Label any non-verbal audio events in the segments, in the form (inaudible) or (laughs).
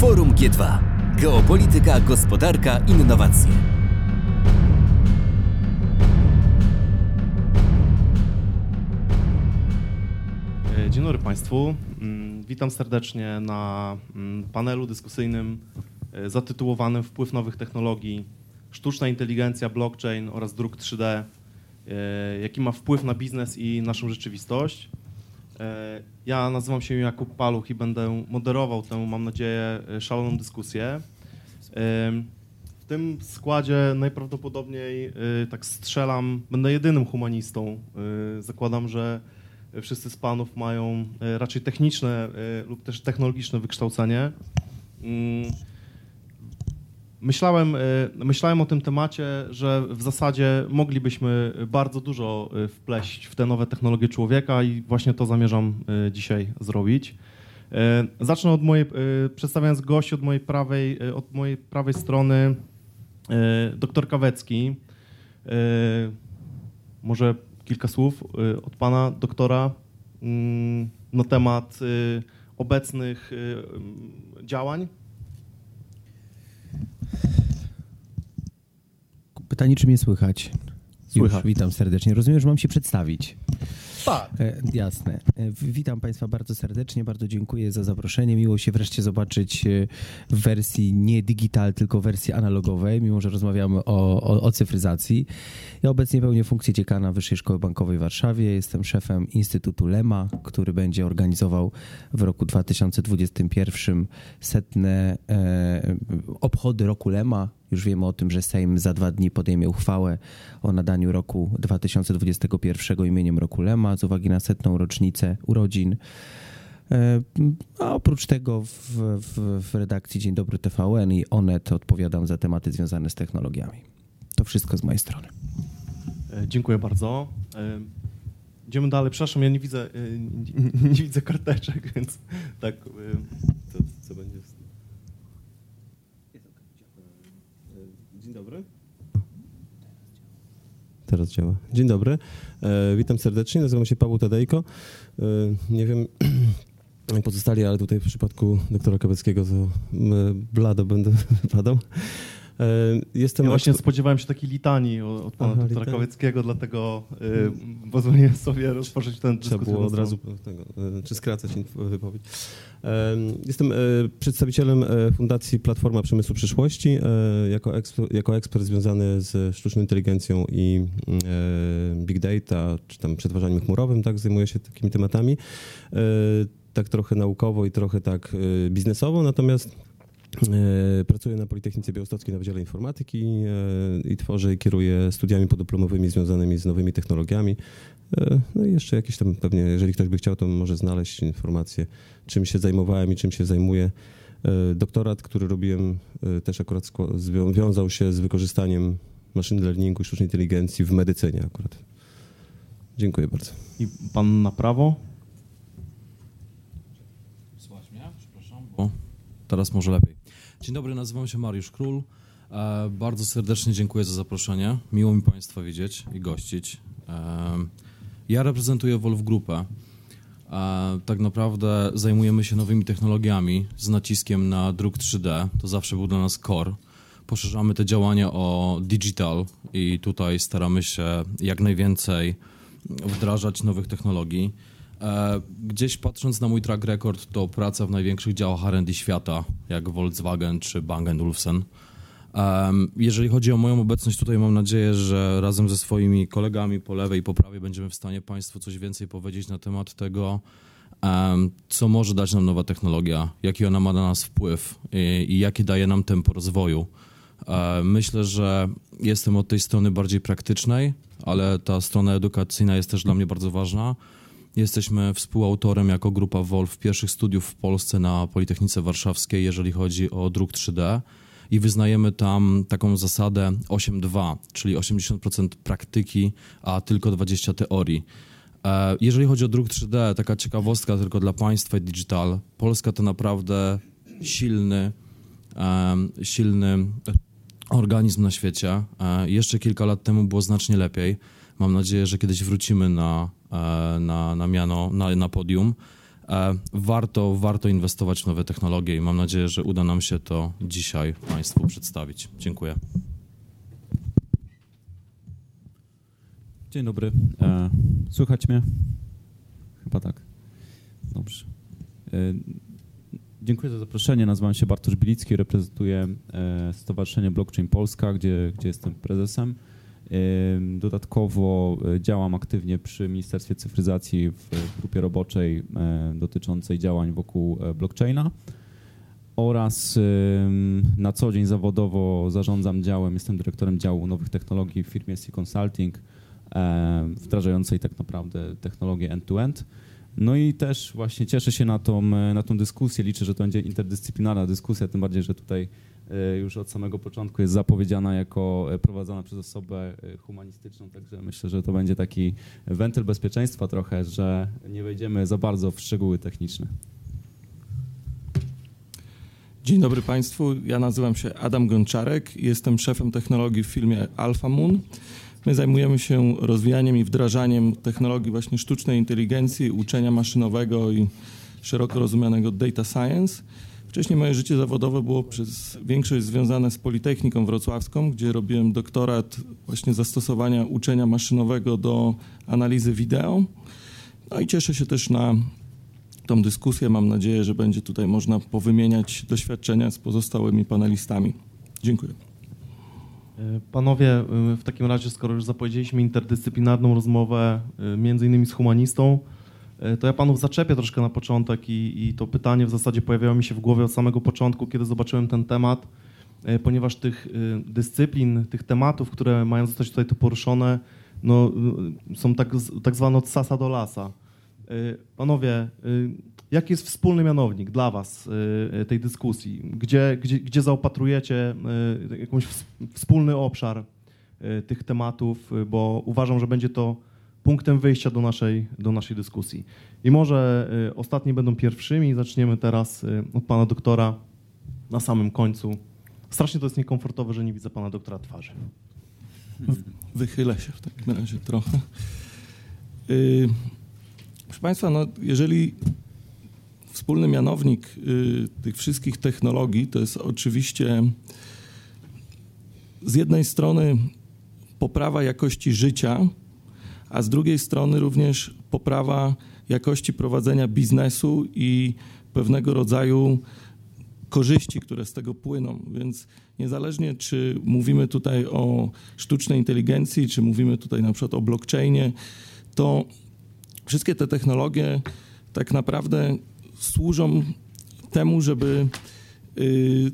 Forum G2. Geopolityka, gospodarka, innowacje. E, Dzień dobry Państwu. Mm, Witam serdecznie na mm, panelu dyskusyjnym e, zatytułowanym Wpływ nowych technologii, sztuczna inteligencja, blockchain oraz druk 3D, e, jaki ma wpływ na biznes i naszą rzeczywistość. E, Ja nazywam się Jakub Paluch i będę moderował tę, mam nadzieję, szaloną dyskusję. E, W tym składzie najprawdopodobniej, e, tak strzelam, będę jedynym humanistą. Zakładam, że wszyscy z panów mają raczej techniczne lub też technologiczne wykształcenie. Myślałem, e, myślałem o tym temacie, że w zasadzie moglibyśmy bardzo dużo e, wpleść w te nowe technologie człowieka i właśnie to zamierzam e, dzisiaj zrobić. Zacznę od mojej, przedstawiając gości od mojej prawej, od mojej prawej strony doktor Kawecki. Może kilka słów od pana doktora mm, na temat obecnych działań Pytanie, czy mnie słychać? Słychać. Już, witam serdecznie. Rozumiem, że mam się przedstawić. Tak. E, jasne. E, witam Państwa bardzo serdecznie, bardzo dziękuję za zaproszenie. Miło się wreszcie zobaczyć e, w wersji nie digital, tylko wersji analogowej, mimo że rozmawiamy o, o, o cyfryzacji. Ja obecnie pełnię funkcję dziekana Wyższej Szkoły Bankowej w Warszawie. Jestem szefem Instytutu LEMA, który będzie organizował w roku 2021 setne e, obchody roku LEMA. Już wiemy o tym, że Sejm za dwa dni podejmie uchwałę o nadaniu roku 2021 imieniem roku Lema z uwagi na setną rocznicę urodzin. E, A oprócz tego w, w, w redakcji Dzień Dobry TVN i Onet odpowiadam za tematy związane z technologiami. To wszystko z mojej strony. E, Dziękuję bardzo. E, Idziemy dalej. Przepraszam, ja nie widzę, nie, nie widzę karteczek, (laughs) więc tak. co będzie? Teraz działa. Dzień dobry. E, witam serdecznie. Nazywam się Paweł Tadejko. E, nie wiem, (clears throat) jak pozostali, ale tutaj w przypadku doktora Kaweckiego to blado będę (laughs) wypadał. E, jestem Ja właśnie spodziewałem się takiej litanii od, pana Aha, doktora dlatego e, pozwoliłem sobie rozpocząć ten Trzeba dyskusję. było od razu tego, e, czy skracać wypowiedź. Jestem przedstawicielem Fundacji Platforma Przemysłu Przyszłości, jako, eksper, jako ekspert związany z sztuczną inteligencją i big data, czy tam przetwarzaniem chmurowym, tak, zajmuję się takimi tematami. Tak trochę naukowo i trochę tak biznesowo, natomiast pracuję na Politechnice Białostockiej na Wydziale Informatyki e, i tworzę i kieruję studiami podyplomowymi związanymi z nowymi technologiami. E, No i jeszcze jakieś tam pewnie, jeżeli ktoś by chciał, to może znaleźć informacje, czym się zajmowałem i czym się zajmuję. E, Doktorat, który robiłem, e, też akurat skło- zwią- wiązał się z wykorzystaniem machine learningu i sztucznej inteligencji w medycynie akurat. Dziękuję bardzo. I pan na prawo? Słuchać mnie? Przepraszam. Bo teraz może lepiej. Dzień dobry, nazywam się Mariusz Król. E, bardzo serdecznie dziękuję za zaproszenie. Miło mi Państwa widzieć i gościć. E, ja reprezentuję Wolf Grupę. E, tak naprawdę zajmujemy się nowymi technologiami z naciskiem na druk 3D. To zawsze był dla nas core. Poszerzamy te działania o digital i tutaj staramy się jak najwięcej wdrażać nowych technologii. E, Gdzieś patrząc na mój track record, to praca w największych działach R&D świata, jak Volkswagen czy Bang Olufsen. Jeżeli chodzi o moją obecność tutaj, mam nadzieję, że razem ze swoimi kolegami po lewej i po prawej będziemy w stanie Państwu coś więcej powiedzieć na temat tego, co może dać nam nowa technologia, jaki ona ma na nas wpływ i, i jakie daje nam tempo rozwoju. E, Myślę, że jestem od tej strony bardziej praktycznej, ale ta strona edukacyjna jest też dla mnie bardzo ważna. Jesteśmy współautorem jako grupa WOLF pierwszych studiów w Polsce na Politechnice Warszawskiej, jeżeli chodzi o druk 3D i wyznajemy tam taką zasadę 8-2, czyli 80% praktyki, a tylko 20 teorii. E, Jeżeli chodzi o druk 3D, taka ciekawostka tylko dla państwa i digital. Polska to naprawdę silny, em, silny organizm na świecie. E, Jeszcze kilka lat temu było znacznie lepiej. Mam nadzieję, że kiedyś wrócimy na, e, na, na miano, na, na podium. E, Warto, warto inwestować w nowe technologie i mam nadzieję, że uda nam się to dzisiaj Państwu przedstawić. Dziękuję. Dzień dobry. E, słychać mnie? Chyba tak. Dobrze. E, dziękuję za zaproszenie. Nazywam się Bartosz Bilicki, reprezentuję e, Stowarzyszenie Blockchain Polska, gdzie, gdzie jestem prezesem. Dodatkowo e, działam aktywnie przy Ministerstwie Cyfryzacji w grupie roboczej e, dotyczącej działań wokół e, blockchaina oraz na co dzień zawodowo zarządzam działem, jestem dyrektorem działu nowych technologii w firmie C Consulting, wdrażającej tak naprawdę technologię end-to-end. No i też właśnie cieszę się na tą, na tą dyskusję, liczę, że to będzie interdyscyplinarna dyskusja, tym bardziej, że tutaj już od samego początku jest zapowiedziana jako e, prowadzona przez osobę e, humanistyczną, także myślę, że to będzie taki wentyl bezpieczeństwa trochę, że nie wejdziemy za bardzo w szczegóły techniczne. Dzień dobry Państwu, ja nazywam się Adam Gonczarek, jestem szefem technologii w firmie Alpha Moon. My zajmujemy się rozwijaniem i wdrażaniem technologii właśnie sztucznej inteligencji, uczenia maszynowego i szeroko rozumianego data science. Wcześniej moje życie zawodowe było przez większość związane z Politechniką Wrocławską, gdzie robiłem doktorat właśnie zastosowania uczenia maszynowego do analizy wideo. No i cieszę się też na tą dyskusję. Mam nadzieję, że będzie tutaj można powymieniać doświadczenia z pozostałymi panelistami. Dziękuję. E, Panowie, y, w takim razie, skoro już zapowiedzieliśmy interdyscyplinarną rozmowę, y, między innymi z humanistą, to ja panów zaczepię troszkę na początek i, i to pytanie w zasadzie pojawiało mi się w głowie od samego początku, kiedy zobaczyłem ten temat, y, ponieważ tych y, dyscyplin, tych tematów, które mają zostać tutaj tu poruszone, no, są tak, tak zwane od sasa do lasa. Panowie, jaki jest wspólny mianownik dla Was tej dyskusji? Gdzie, gdzie, gdzie zaopatrujecie jakąś ws- wspólny obszar tych tematów? Bo uważam, że będzie to punktem wyjścia do naszej, do naszej dyskusji. I może y, ostatni będą pierwszymi. Zaczniemy teraz y, od Pana doktora na samym końcu. Strasznie to jest niekomfortowe, że nie widzę Pana doktora twarzy. Wychylę się w takim razie trochę. Yy, proszę Państwa, no, jeżeli wspólny mianownik tych wszystkich technologii to jest oczywiście z jednej strony poprawa jakości życia, a z drugiej strony również poprawa jakości prowadzenia biznesu i pewnego rodzaju korzyści, które z tego płyną. Więc niezależnie, czy mówimy tutaj o sztucznej inteligencji, czy mówimy tutaj na przykład o blockchainie, to wszystkie te technologie tak naprawdę służą temu, żeby y,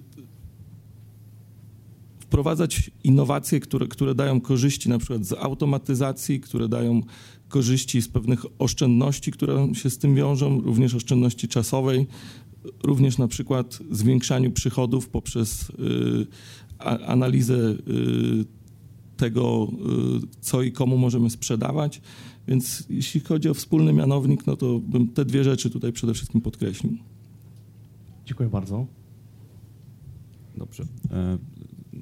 wprowadzać innowacje, które, które dają korzyści na przykład z automatyzacji, które dają korzyści z pewnych oszczędności, które się z tym wiążą, również oszczędności czasowej, również na przykład zwiększaniu przychodów poprzez y, a, analizę y, tego, y, co i komu możemy sprzedawać. Więc jeśli chodzi o wspólny mianownik, no to bym te dwie rzeczy tutaj przede wszystkim podkreślił. Dziękuję bardzo. Dobrze.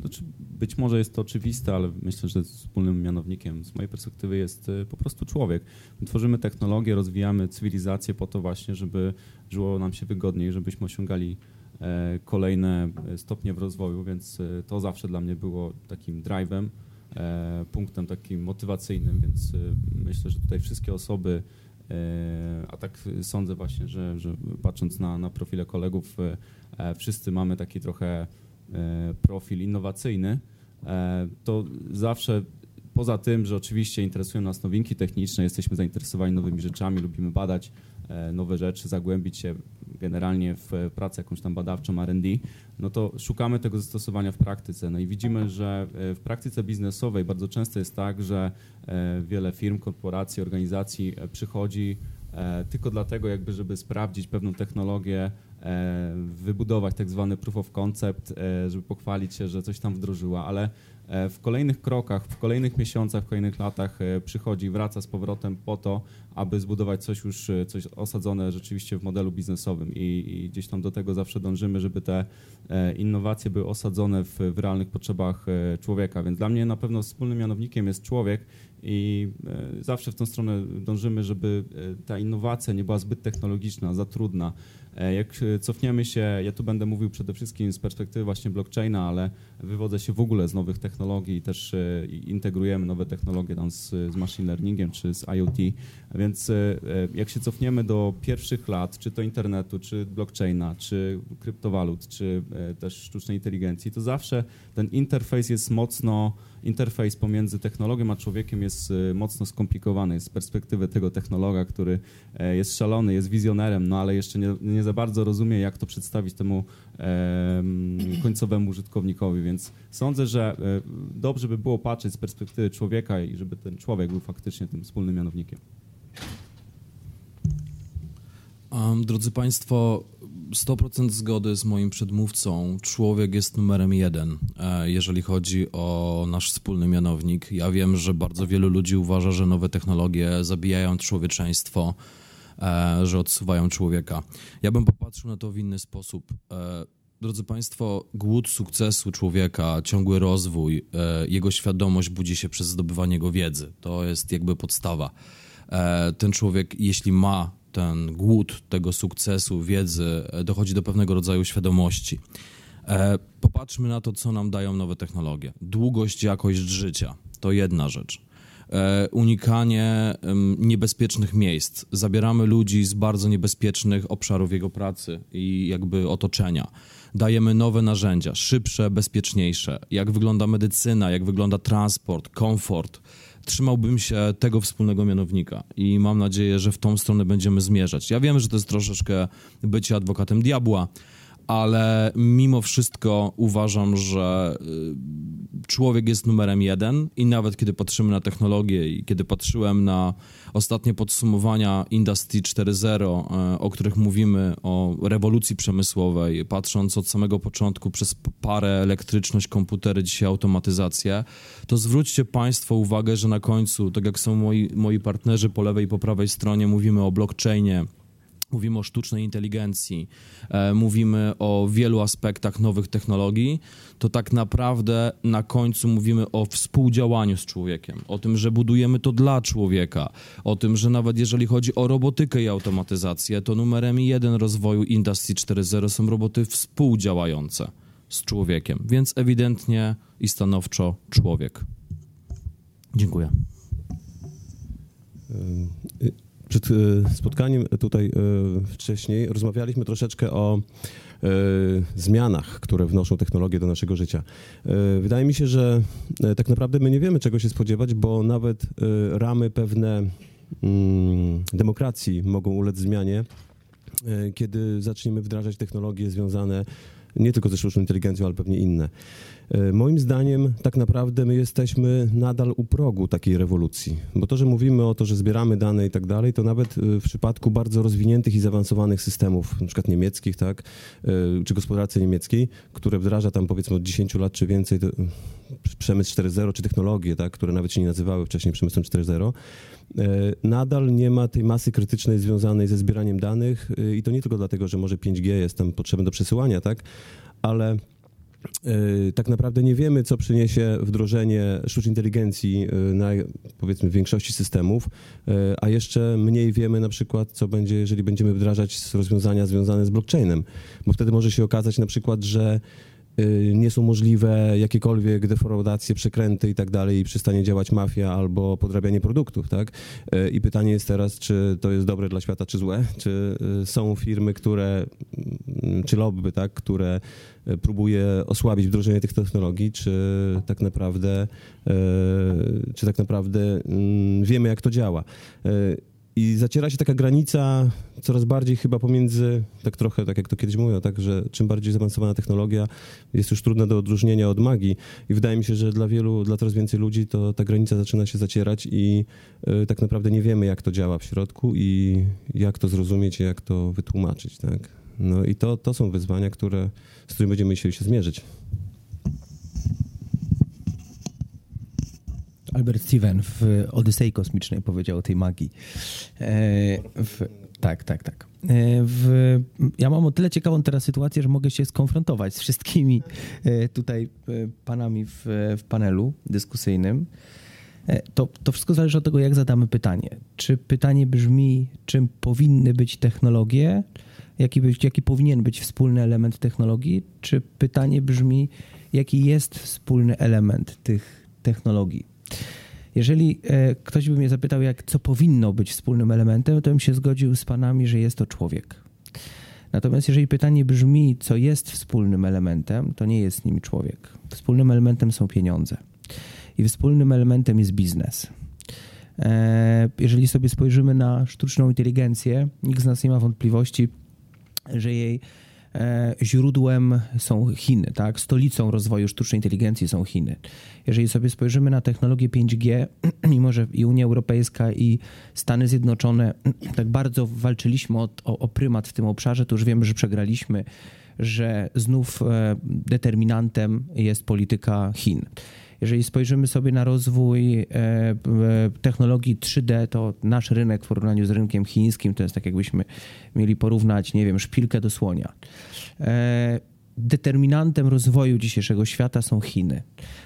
Znaczy, być może jest to oczywiste, ale myślę, że wspólnym mianownikiem z mojej perspektywy jest e, po prostu człowiek. My tworzymy technologię, rozwijamy cywilizację po to właśnie, żeby żyło nam się wygodniej, żebyśmy osiągali e, kolejne e, stopnie w rozwoju, więc e, to zawsze dla mnie było takim drive'em, punktem takim motywacyjnym, więc myślę, że tutaj wszystkie osoby, a tak sądzę właśnie, że, że patrząc na, na profile kolegów, wszyscy mamy taki trochę profil innowacyjny, e, to zawsze poza tym, że oczywiście interesują nas nowinki techniczne, jesteśmy zainteresowani nowymi rzeczami, lubimy badać e, nowe rzeczy, zagłębić się generalnie w pracę jakąś tam badawczą R&D, no to szukamy tego zastosowania w praktyce. No i widzimy, że e, w praktyce biznesowej bardzo często jest tak, że e, wiele firm, korporacji, organizacji e, przychodzi e, tylko dlatego jakby, żeby sprawdzić pewną technologię e, wybudować tak zwany proof of concept, e, żeby pochwalić się, że coś tam wdrożyła, ale e, w kolejnych krokach, w kolejnych miesiącach, w kolejnych latach e, przychodzi, wraca z powrotem po to, aby zbudować coś już, e, coś osadzone rzeczywiście w modelu biznesowym i, i gdzieś tam do tego zawsze dążymy, żeby te e, innowacje były osadzone w, w realnych potrzebach e, człowieka, więc dla mnie na pewno wspólnym mianownikiem jest człowiek i e, zawsze w tą stronę dążymy, żeby e, ta innowacja nie była zbyt technologiczna, za trudna. E, Jak e, cofniemy się, ja tu będę mówił przede wszystkim z perspektywy właśnie blockchaina, ale wywodzę się w ogóle z nowych technologii i też e, integrujemy nowe technologie tam z, z machine learningiem czy z IoT, więc jak się cofniemy do pierwszych lat, czy to internetu, czy blockchaina, czy kryptowalut, czy też sztucznej inteligencji, to zawsze ten interfejs jest mocno, interfejs pomiędzy technologią a człowiekiem jest e, mocno skomplikowany z perspektywy tego technologa, który e, jest szalony, jest wizjonerem, no ale jeszcze nie, nie za bardzo rozumie, jak to przedstawić temu em, końcowemu użytkownikowi, więc sądzę, że e, dobrze by było patrzeć z perspektywy człowieka i żeby ten człowiek był faktycznie tym wspólnym mianownikiem. Drodzy Państwo, 100% zgody z moim przedmówcą. Człowiek jest numerem jeden, e, jeżeli chodzi o nasz wspólny mianownik. Ja wiem, że bardzo wielu ludzi uważa, że nowe technologie zabijają człowieczeństwo, e, że odsuwają człowieka. Ja bym popatrzył na to w inny sposób. E, Drodzy Państwo, głód sukcesu człowieka, ciągły rozwój, jego świadomość budzi się przez zdobywanie go wiedzy. To jest jakby podstawa. Ten człowiek, jeśli ma ten głód tego sukcesu, wiedzy, e, dochodzi do pewnego rodzaju świadomości. E, Popatrzmy na to, co nam dają nowe technologie. Długość, jakość życia to jedna rzecz. E, Unikanie niebezpiecznych miejsc. Zabieramy ludzi z bardzo niebezpiecznych obszarów jego pracy i jakby otoczenia. Dajemy nowe narzędzia, szybsze, bezpieczniejsze. Jak wygląda medycyna, jak wygląda transport, komfort. Trzymałbym się tego wspólnego mianownika i mam nadzieję, że w tą stronę będziemy zmierzać. Ja wiem, że to jest troszeczkę bycie adwokatem diabła, ale mimo wszystko uważam, że y, człowiek jest numerem jeden i nawet kiedy patrzymy na technologię i kiedy patrzyłem na ostatnie podsumowania Industry 4.0, y, o których mówimy, o rewolucji przemysłowej, patrząc od samego początku przez parę, elektryczność, komputery, dzisiaj automatyzację, to zwróćcie Państwo uwagę, że na końcu, tak jak są moi, moi partnerzy po lewej i po prawej stronie, mówimy o blockchainie, Mówimy o sztucznej inteligencji, e, mówimy o wielu aspektach nowych technologii, to tak naprawdę na końcu mówimy o współdziałaniu z człowiekiem, o tym, że budujemy to dla człowieka, o tym, że nawet jeżeli chodzi o robotykę i automatyzację, to numerem jeden rozwoju Industry 4.0 są roboty współdziałające z człowiekiem, więc ewidentnie i stanowczo człowiek. Dziękuję. Przed y, spotkaniem tutaj y, wcześniej rozmawialiśmy troszeczkę o y, zmianach, które wnoszą technologie do naszego życia. Wydaje mi się, że tak naprawdę my nie wiemy, czego się spodziewać, bo nawet ramy pewne mm, demokracji mogą ulec zmianie, kiedy zaczniemy wdrażać technologie związane nie tylko ze sztuczną inteligencją, ale pewnie inne. E, Moim zdaniem tak naprawdę my jesteśmy nadal u progu takiej rewolucji, bo to, że mówimy o to, że zbieramy dane i tak dalej, to nawet e, w przypadku bardzo rozwiniętych i zaawansowanych systemów, przykład niemieckich, tak, e, czy gospodarce niemieckiej, które wdraża tam powiedzmy od 10 lat czy więcej przemysł 4.0 czy technologie, tak, które nawet się nie nazywały wcześniej przemysłem 4.0, e, nadal nie ma tej masy krytycznej związanej ze zbieraniem danych i to nie tylko dlatego, że może 5G jest tam potrzebne do przesyłania, tak, ale tak naprawdę nie wiemy, co przyniesie wdrożenie sztucznej inteligencji e, na powiedzmy większości systemów, e, a jeszcze mniej wiemy na przykład, co będzie, jeżeli będziemy wdrażać rozwiązania związane z blockchainem, bo wtedy może się okazać na przykład, że y, nie są możliwe jakiekolwiek defraudacje, przekręty i tak dalej i przestanie działać mafia albo podrabianie produktów, tak? Y, I pytanie jest teraz, czy to jest dobre dla świata, czy złe? Czy y, są firmy, które, mm, czy lobby, tak, które y, próbuje osłabić wdrożenie tych technologii, czy tak naprawdę, y, czy tak naprawdę mm, wiemy, jak to działa? I zaciera się taka granica coraz bardziej chyba pomiędzy, tak trochę, tak jak to kiedyś mówią, tak, że czym bardziej zaawansowana technologia jest już trudna do odróżnienia od magii. I wydaje mi się, że dla wielu, dla coraz więcej ludzi to ta granica zaczyna się zacierać i y, tak naprawdę nie wiemy, jak to działa w środku i jak to zrozumieć, jak to wytłumaczyć, tak. No i to, to są wyzwania, które, z którymi będziemy musieli się zmierzyć. Albert Steven w Odysei Kosmicznej powiedział o tej magii. E, w, tak, tak, tak. E, w, ja mam o tyle ciekawą teraz sytuację, że mogę się skonfrontować z wszystkimi e, tutaj panami w, w panelu dyskusyjnym. To, to wszystko zależy od tego, jak zadamy pytanie. Czy pytanie brzmi, czym powinny być technologie, jaki, być, jaki powinien być wspólny element technologii, czy pytanie brzmi, jaki jest wspólny element tych technologii. Jeżeli e, ktoś by mnie zapytał, jak, co powinno być wspólnym elementem, to bym się zgodził z panami, że jest to człowiek. Natomiast jeżeli pytanie brzmi, co jest wspólnym elementem, to nie jest nim człowiek. Wspólnym elementem są pieniądze. I wspólnym elementem jest biznes. E, Jeżeli sobie spojrzymy na sztuczną inteligencję, nikt z nas nie ma wątpliwości, że jej źródłem są Chiny, tak? Stolicą rozwoju sztucznej inteligencji są Chiny. Jeżeli sobie spojrzymy na technologię 5G, (clears throat) mimo że i Unia Europejska i Stany Zjednoczone (clears throat) tak bardzo walczyliśmy o, o, o prymat w tym obszarze, to już wiemy, że przegraliśmy, że znów e, determinantem jest polityka Chin. Jeżeli spojrzymy sobie na rozwój e, e, technologii 3D, to nasz rynek w porównaniu z rynkiem chińskim to jest tak, jakbyśmy mieli porównać, nie wiem, szpilkę do słonia. E, Determinantem rozwoju dzisiejszego świata są Chiny,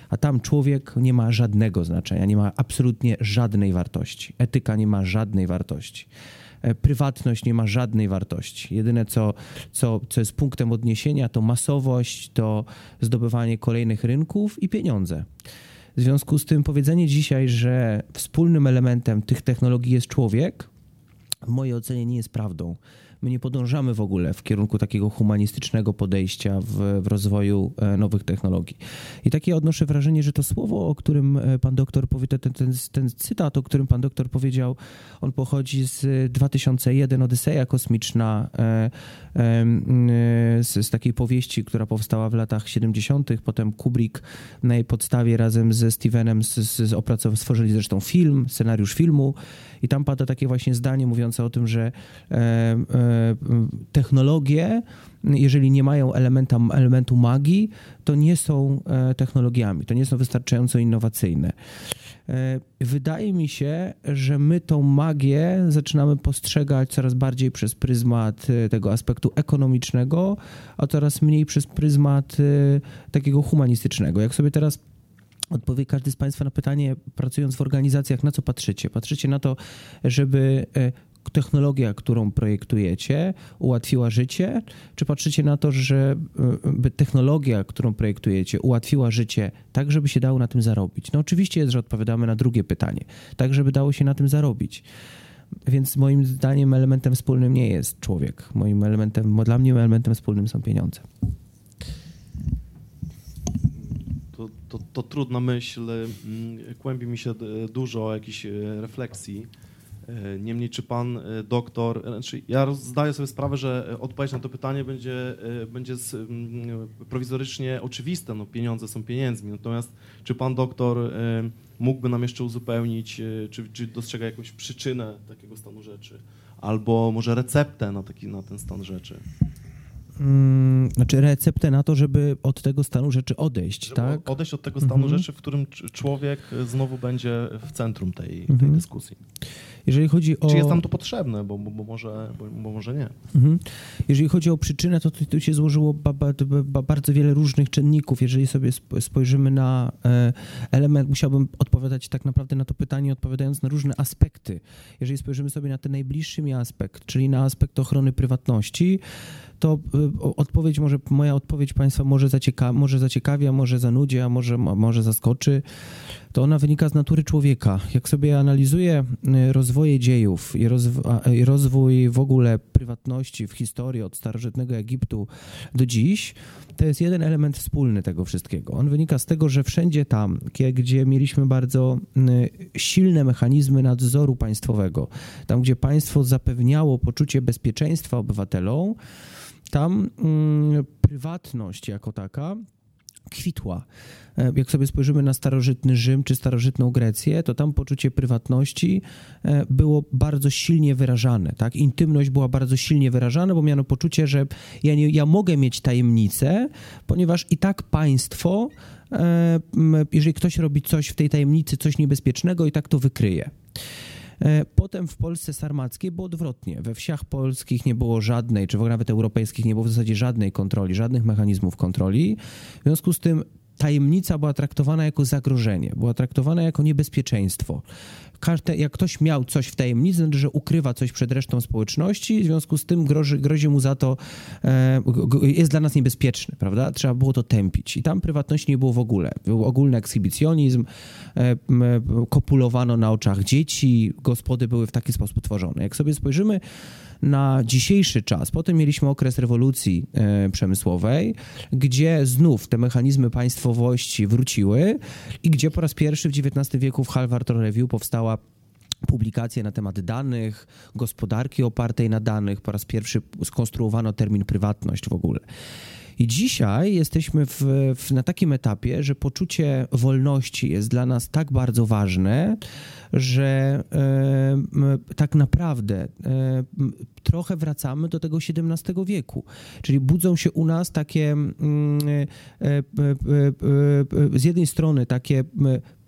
a tam człowiek nie ma żadnego znaczenia, nie ma absolutnie żadnej wartości. Etyka nie ma żadnej wartości prywatność nie ma żadnej wartości. Jedyne, co, co, co jest punktem odniesienia, to masowość, to zdobywanie kolejnych rynków i pieniądze. W związku z tym powiedzenie dzisiaj, że wspólnym elementem tych technologii jest człowiek, w mojej ocenie nie jest prawdą. My nie podążamy w ogóle w kierunku takiego humanistycznego podejścia w, w rozwoju e, nowych technologii. I takie odnoszę wrażenie, że to słowo, o którym e, pan doktor powie, ten, ten, ten cytat, o którym pan doktor powiedział, on pochodzi z 2001 Odyseja Kosmiczna, e, e, e, z, z takiej powieści, która powstała w latach 70. Potem Kubrick na jej podstawie razem ze Stevenem z, z, z opracow- stworzyli zresztą film, scenariusz filmu i tam pada takie właśnie zdanie mówiące o tym, że e, e, technologie, jeżeli nie mają elementa, elementu magii, to nie są e, technologiami, to nie są wystarczająco innowacyjne. Wydaje mi się, że my tą magię zaczynamy postrzegać coraz bardziej przez pryzmat tego aspektu ekonomicznego, a coraz mniej przez pryzmat takiego humanistycznego. Jak sobie teraz odpowie każdy z Państwa na pytanie, pracując w organizacjach, na co patrzycie? Patrzycie na to, żeby e, technologia, którą projektujecie, ułatwiła życie, czy patrzycie na to, że e, technologia, którą projektujecie, ułatwiła życie tak, żeby się dało na tym zarobić? No oczywiście jest, że odpowiadamy na drugie pytanie, tak, żeby dało się na tym zarobić. Więc moim zdaniem elementem wspólnym nie jest człowiek. Moim elementem, dla mnie elementem wspólnym są pieniądze. To, to, trudna myśl, mm, kłębi mi się d- dużo jakichś e, refleksji. E, Niemniej, czy pan e, doktor, e, znaczy ja zdaję sobie sprawę, że e, odpowiedź na to pytanie będzie, e, będzie z, mm, prowizorycznie oczywista, no pieniądze są pieniędzmi, natomiast czy pan doktor e, mógłby nam jeszcze uzupełnić, e, czy, czy dostrzega jakąś przyczynę takiego stanu rzeczy, albo może receptę na, taki, na ten stan rzeczy? Mm, znaczy receptę na to, żeby od tego stanu rzeczy odejść, Żeby tak? odejść od tego stanu Mhm. rzeczy, w którym cz- człowiek znowu będzie w centrum tej, tej Mhm. dyskusji. Jeżeli chodzi o... Czy jest nam to potrzebne, bo, bo, bo, może, bo, bo może nie. Mhm. Jeżeli chodzi o przyczynę, to tu, się złożyło ba, ba, ba, bardzo wiele różnych czynników. Jeżeli sobie sp- spojrzymy na e, element, musiałbym odpowiadać tak naprawdę na to pytanie, odpowiadając na różne aspekty. Jeżeli spojrzymy sobie na ten najbliższy mi aspekt, czyli na aspekt ochrony prywatności, to o- odpowiedź może, moja odpowiedź Państwa może, zacieka, może zaciekawi, a może zanudzi, a może, mo- może zaskoczy. To ona wynika z natury człowieka. Jak sobie analizuję e, rozwoje dziejów i, rozw- i rozwój w ogóle prywatności w historii od starożytnego Egiptu do dziś, to jest jeden element wspólny tego wszystkiego. On wynika z tego, że wszędzie tam, gdzie mieliśmy bardzo mm, silne mechanizmy nadzoru państwowego, tam gdzie państwo zapewniało poczucie bezpieczeństwa obywatelom, tam mm, prywatność jako taka kwitła. E, Jak sobie spojrzymy na starożytny Rzym czy starożytną Grecję, to tam poczucie prywatności e, było bardzo silnie wyrażane. Tak? Intymność była bardzo silnie wyrażana, bo miano poczucie, że ja, nie, ja mogę mieć tajemnicę, ponieważ i tak państwo, e, jeżeli ktoś robi coś w tej tajemnicy, coś niebezpiecznego, i tak to wykryje. E, Potem w Polsce sarmackiej było odwrotnie. We wsiach polskich nie było żadnej, czy w ogóle nawet europejskich nie było w zasadzie żadnej kontroli, żadnych mechanizmów kontroli. W związku z tym tajemnica była traktowana jako zagrożenie, była traktowana jako niebezpieczeństwo. Każde, jak ktoś miał coś w tajemnicy, znaczy, że ukrywa coś przed resztą społeczności, w związku z tym grozi, grozi mu za to, e, jest dla nas niebezpieczny, prawda? Trzeba było to tępić. I tam prywatności nie było w ogóle. Był ogólny ekshibicjonizm, e, e, kopulowano na oczach dzieci, gospody były w taki sposób tworzone. Jak sobie spojrzymy na dzisiejszy czas, potem mieliśmy okres rewolucji e, przemysłowej, gdzie znów te mechanizmy państwowości wróciły i gdzie po raz pierwszy w XIX wieku w Harvard Review powstała publikacje na temat danych, gospodarki opartej na danych. Po raz pierwszy skonstruowano termin prywatność w ogóle. I dzisiaj jesteśmy w, w, na takim etapie, że poczucie wolności jest dla nas tak bardzo ważne, że e, tak naprawdę e, trochę wracamy do tego XVII wieku. Czyli budzą się u nas takie mm, e, e, e, e, z jednej strony takie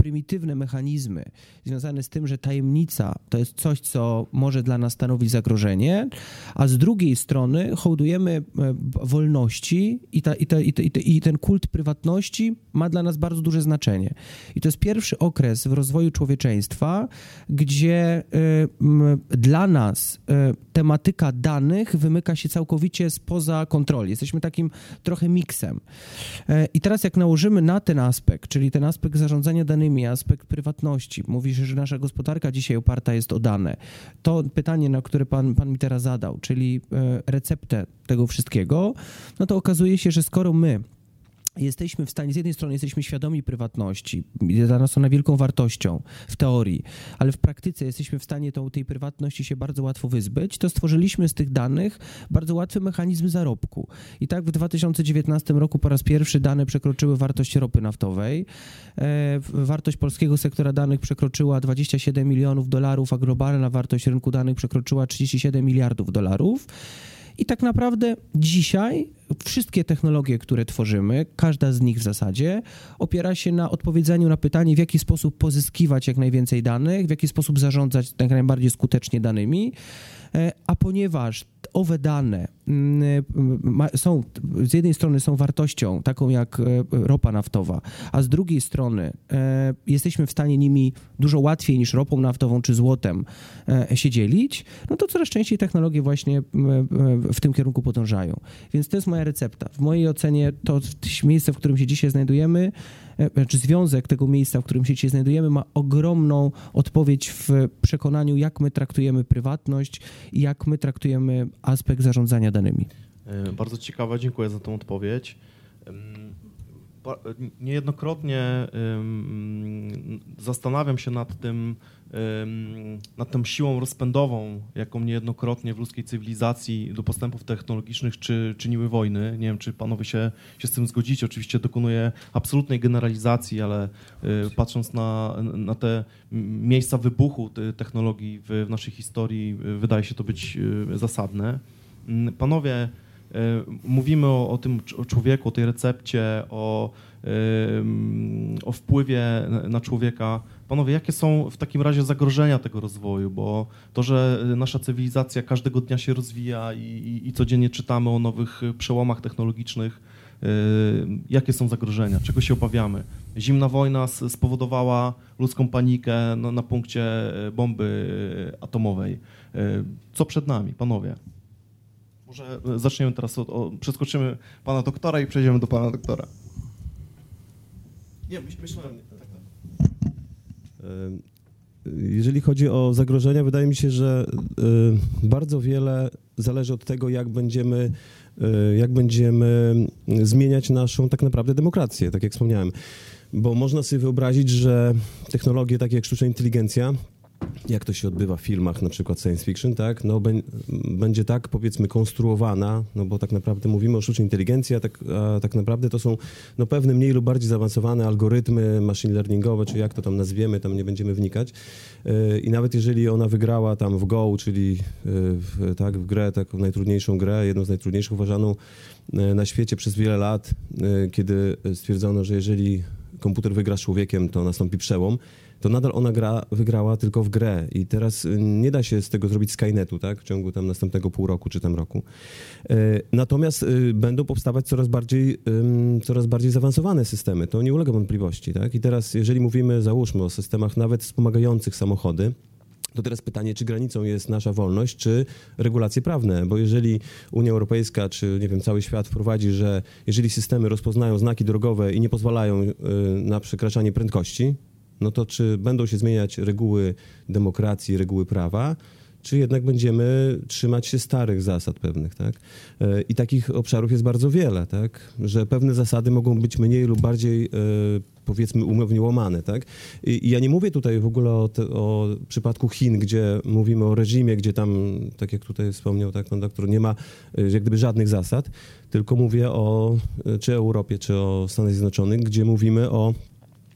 prymitywne mechanizmy związane z tym, że tajemnica to jest coś, co może dla nas stanowić zagrożenie, a z drugiej strony hołdujemy e, wolności i, ta, i, ta, i, i, ten kult prywatności ma dla nas bardzo duże znaczenie. I to jest pierwszy okres w rozwoju człowieczeństwa, gdzie m, dla nas e, tematyka danych wymyka się całkowicie spoza kontroli. Jesteśmy takim trochę miksem. E, I teraz jak nałożymy na ten aspekt, czyli ten aspekt zarządzania danymi, aspekt prywatności, mówi się, że nasza gospodarka dzisiaj oparta jest o dane. To pytanie, na które pan, pan mi teraz zadał, czyli e, receptę tego wszystkiego, no to okazuje się, że skoro my jesteśmy w stanie, z jednej strony jesteśmy świadomi prywatności, dla nas ona wielką wartością w teorii, ale w praktyce jesteśmy w stanie tą, tej prywatności się bardzo łatwo wyzbyć, to stworzyliśmy z tych danych bardzo łatwy mechanizm zarobku. I tak w 2019 roku po raz pierwszy dane przekroczyły wartość ropy naftowej. E, wartość polskiego sektora danych przekroczyła 27 milionów dolarów, a globalna wartość rynku danych przekroczyła 37 miliardów dolarów. I tak naprawdę dzisiaj wszystkie technologie, które tworzymy, każda z nich w zasadzie, opiera się na odpowiedzeniu na pytanie, w jaki sposób pozyskiwać jak najwięcej danych, w jaki sposób zarządzać jak najbardziej skutecznie danymi. E, A ponieważ owe dane mm, ma- są, z jednej strony są wartością, taką jak e, ropa naftowa, a z drugiej strony e, jesteśmy w stanie nimi dużo łatwiej niż ropą naftową czy złotem e, się dzielić, no to coraz częściej technologie właśnie e, w tym kierunku podążają. Więc to jest moja recepta. W mojej ocenie to miejsce, w którym się dzisiaj znajdujemy, e, czy związek tego miejsca, w którym się dzisiaj znajdujemy, ma ogromną odpowiedź w przekonaniu, jak my traktujemy prywatność i jak my traktujemy aspekt zarządzania danymi. E, Bardzo ciekawa, dziękuję za tą odpowiedź. Niejednokrotnie zastanawiam się nad tym, nad tą siłą rozpędową, jaką niejednokrotnie w ludzkiej cywilizacji do postępów technologicznych czy, czyniły wojny. Nie wiem, czy panowie się, się z tym zgodzicie. Oczywiście dokonuję absolutnej generalizacji, ale e, patrząc na, na te miejsca wybuchu te- technologii w, w naszej historii, wydaje się to być e, zasadne. Mm, Panowie, mówimy o, o tym o człowieku, o tej recepcie, o, o wpływie na- człowieka. Panowie, jakie są w takim razie zagrożenia tego rozwoju? Bo to, że nasza cywilizacja każdego dnia się rozwija i, i, i codziennie czytamy o nowych e, przełomach technologicznych, e, jakie są zagrożenia? Czego się obawiamy? Zimna wojna spowodowała ludzką panikę na, na punkcie e, bomby e, atomowej. E, Co przed nami, panowie? Może e, zaczniemy teraz od, o, przeskoczymy pana doktora i przejdziemy do pana doktora. Nie, myśl- myślałem. Tak, tak. E, Jeżeli chodzi o zagrożenia, wydaje mi się, że e, bardzo wiele zależy od tego, jak będziemy, jak będziemy zmieniać naszą tak naprawdę demokrację, tak jak wspomniałem. Bo można sobie wyobrazić, że technologie takie jak sztuczna inteligencja jak to się odbywa w filmach, na przykład science fiction, tak, no bę- będzie tak powiedzmy konstruowana, no bo tak naprawdę mówimy o sztucznej inteligencji, a tak, a tak naprawdę to są no pewne mniej lub bardziej zaawansowane algorytmy machine learningowe, czy jak to tam nazwiemy, tam nie będziemy wnikać. Yy, I nawet jeżeli ona wygrała tam w Go, czyli yy, w, tak, w grę, taką najtrudniejszą grę, jedną z najtrudniejszych uważaną yy, na świecie przez wiele lat, kiedy stwierdzono, że jeżeli komputer wygra z człowiekiem, to nastąpi przełom, to nadal ona gra, wygrała tylko w grę i teraz y, nie da się z tego zrobić Skynetu, tak, w ciągu tam następnego pół roku czy tam roku. E, Natomiast y, będą powstawać coraz bardziej, coraz bardziej zaawansowane systemy, to nie ulega wątpliwości, tak, i teraz jeżeli mówimy, załóżmy o systemach nawet wspomagających samochody, to teraz pytanie, czy granicą jest nasza wolność, czy regulacje prawne? Bo jeżeli Unia Europejska, czy nie wiem, cały świat wprowadzi, że jeżeli systemy rozpoznają znaki drogowe i nie pozwalają y, na przekraczanie prędkości, no to czy będą się zmieniać reguły demokracji, reguły prawa, czy jednak będziemy trzymać się starych zasad pewnych, tak? E, I takich obszarów jest bardzo wiele, tak? Że pewne zasady mogą być mniej lub bardziej, e, powiedzmy, umownie łamane, tak? I, ja nie mówię tutaj w ogóle o, te, o przypadku Chin, gdzie mówimy o reżimie, gdzie tam, tak jak tutaj wspomniał tak pan doktor, nie ma e, jak gdyby żadnych zasad, tylko mówię o czy Europie, czy o Stanach Zjednoczonych, gdzie mówimy o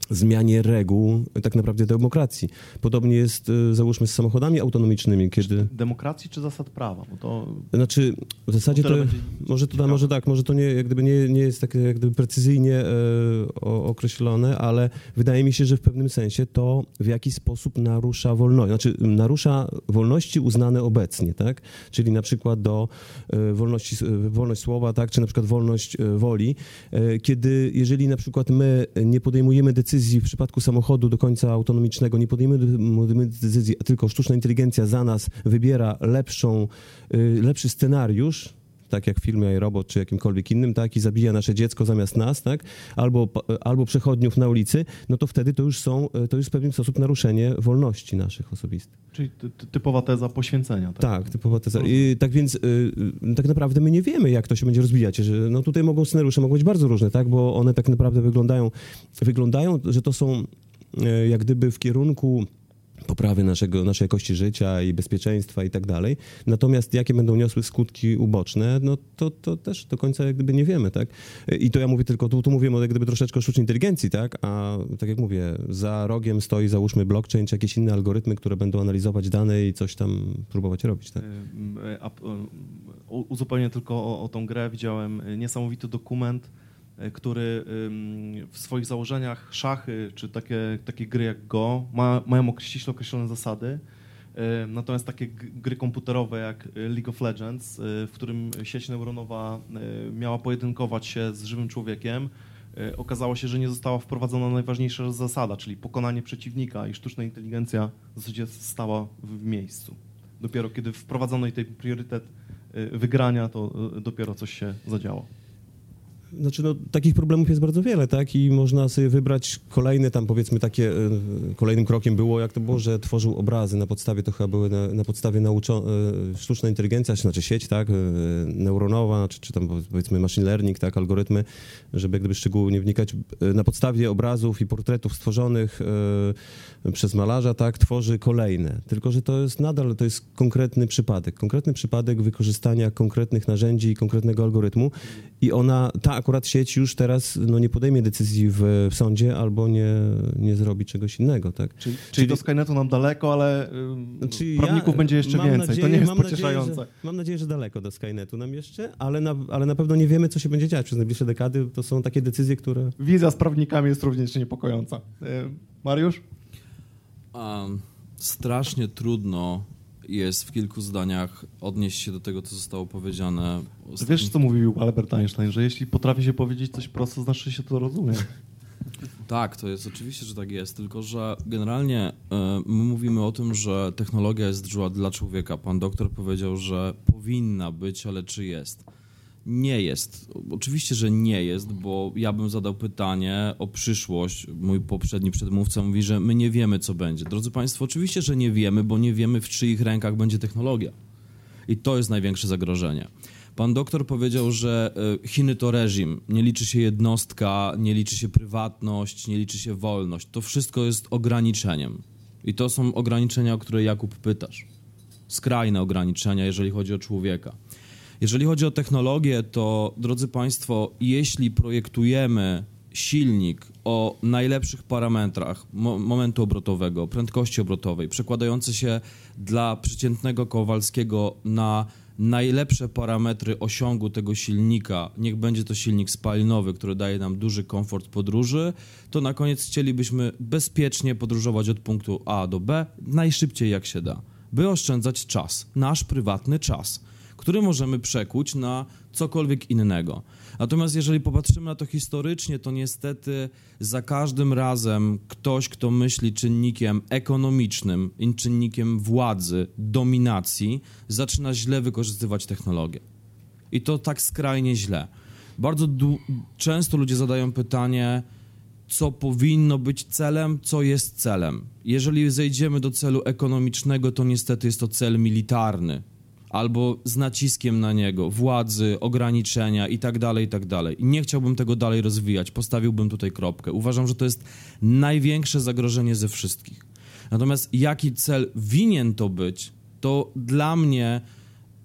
zmianie reguł tak naprawdę demokracji. Podobnie jest, e, załóżmy, z samochodami autonomicznymi, kiedy... Demokracji czy zasad prawa? Bo to Znaczy, w zasadzie to, może to może tak, może to nie, jak gdyby nie, nie jest tak jak gdyby precyzyjnie e, o, określone, ale wydaje mi się, że w pewnym sensie to w jakiś sposób narusza wolność, znaczy narusza wolności uznane obecnie, tak? Czyli na przykład do e, wolności, wolność słowa, tak? Czy na przykład wolność e, woli, e, kiedy jeżeli na przykład my nie podejmujemy decyzji w przypadku samochodu do końca autonomicznego, nie podejmujemy decyzji, tylko sztuczna inteligencja za nas wybiera lepszą, y, lepszy scenariusz, tak jak w filmie iRobot czy jakimkolwiek innym, tak, i zabija nasze dziecko zamiast nas, tak, albo, albo przechodniów na ulicy, no to wtedy to już są, to już w pewien sposób naruszenie wolności naszych osobistych. czyli ty, ty, typowa teza poświęcenia. Tak, Tak, typowa teza. I, tak więc y, tak naprawdę my nie wiemy, jak to się będzie rozwijać. Że, no tutaj mogą scenariusze mogą być bardzo różne, tak, bo one tak naprawdę wyglądają, wyglądają, że to są y, jak gdyby w kierunku poprawy naszego, naszej jakości życia i bezpieczeństwa i tak dalej. Natomiast jakie będą niosły skutki uboczne, no to, to też do końca jak gdyby nie wiemy, tak? I to ja mówię tylko, tu, tu mówimy o jak gdyby troszeczkę sztucznej inteligencji, tak? A tak jak mówię, za rogiem stoi załóżmy blockchain czy jakieś inne algorytmy, które będą analizować dane i coś tam próbować robić, tak? Uzupełnię tylko o, o tą grę. Widziałem e, niesamowity dokument, który ym, w swoich założeniach szachy czy takie, takie gry jak Go ma, mają ściśle określone zasady. E, Natomiast takie gry komputerowe jak e, League of Legends, e, w którym sieć neuronowa e, miała pojedynkować się z żywym człowiekiem, e, okazało się, że nie została wprowadzona najważniejsza zasada, czyli pokonanie przeciwnika i sztuczna inteligencja w zasadzie stała w miejscu. Dopiero kiedy wprowadzono jej ten priorytet wygrania, to dopiero coś się zadziało. Znaczy, no, takich problemów jest bardzo wiele, tak? I można sobie wybrać kolejne tam, powiedzmy, takie, e, kolejnym krokiem było, jak to było, że tworzył obrazy na podstawie, to chyba były na, na podstawie nauczo, e, sztuczna inteligencja, znaczy sieć, tak? E, Neuronowa, czy, czy tam powiedzmy machine learning, tak? Algorytmy, żeby gdyby szczegółowo nie wnikać, na podstawie obrazów i portretów stworzonych przez malarza, tak? Tworzy kolejne. Tylko, że to jest nadal, to jest konkretny przypadek. Konkretny przypadek wykorzystania konkretnych narzędzi i konkretnego algorytmu i ona, ta akurat sieć już teraz no, nie podejmie decyzji w, w sądzie albo nie, nie zrobi czegoś innego, tak? Czyli, czyli do Skynetu nam daleko, ale prawników ja będzie jeszcze więcej. Nadzieję, to nie jest mam pocieszające. Nadzieję, że, mam nadzieję, że daleko do Skynetu nam jeszcze, ale na, ale na pewno nie wiemy, co się będzie dziać przez najbliższe dekady. To są takie decyzje, które... Wizja z prawnikami jest również niepokojąca. Y, Mariusz? Um, strasznie trudno jest w kilku zdaniach odnieść się do tego, co zostało powiedziane. Wiesz, co mówił Albert Einstein, że jeśli potrafi się powiedzieć coś prosto, znaczy się to rozumie. (laughs) Tak, to jest oczywiście, że tak jest, tylko że generalnie e, my mówimy o tym, że technologia jest dla człowieka. Pan doktor powiedział, że powinna być, ale czy jest? Nie jest. Oczywiście, że nie jest, bo ja bym zadał pytanie o przyszłość. Mój poprzedni przedmówca mówi, że my nie wiemy, co będzie. Drodzy Państwo, oczywiście, że nie wiemy, bo nie wiemy, w czyich rękach będzie technologia. I to jest największe zagrożenie. Pan doktor powiedział, że e, Chiny to reżim, nie liczy się jednostka, nie liczy się prywatność, nie liczy się wolność. To wszystko jest ograniczeniem. I to są ograniczenia, o które Jakub pytasz. Skrajne ograniczenia, jeżeli chodzi o człowieka. Jeżeli chodzi o technologię, to drodzy Państwo, jeśli projektujemy silnik o najlepszych parametrach mo momentu obrotowego, prędkości obrotowej, przekładający się dla przeciętnego Kowalskiego na najlepsze parametry osiągu tego silnika, niech będzie to silnik spalinowy, który daje nam duży komfort podróży, to na koniec chcielibyśmy bezpiecznie podróżować od punktu A do B najszybciej jak się da, by oszczędzać czas, nasz prywatny czas, który możemy przekuć na cokolwiek innego. Natomiast jeżeli popatrzymy na to historycznie, to niestety za każdym razem ktoś, kto myśli czynnikiem ekonomicznym, czynnikiem władzy, dominacji, zaczyna źle wykorzystywać technologię. I to tak skrajnie źle. Bardzo często ludzie zadają pytanie, co powinno być celem, co jest celem. Jeżeli zejdziemy do celu ekonomicznego, to niestety jest to cel militarny, albo z naciskiem na niego, władzy, ograniczenia i tak dalej, i tak dalej. Nie chciałbym tego dalej rozwijać, postawiłbym tutaj kropkę. Uważam, że to jest największe zagrożenie ze wszystkich. Natomiast jaki cel winien to być, to dla mnie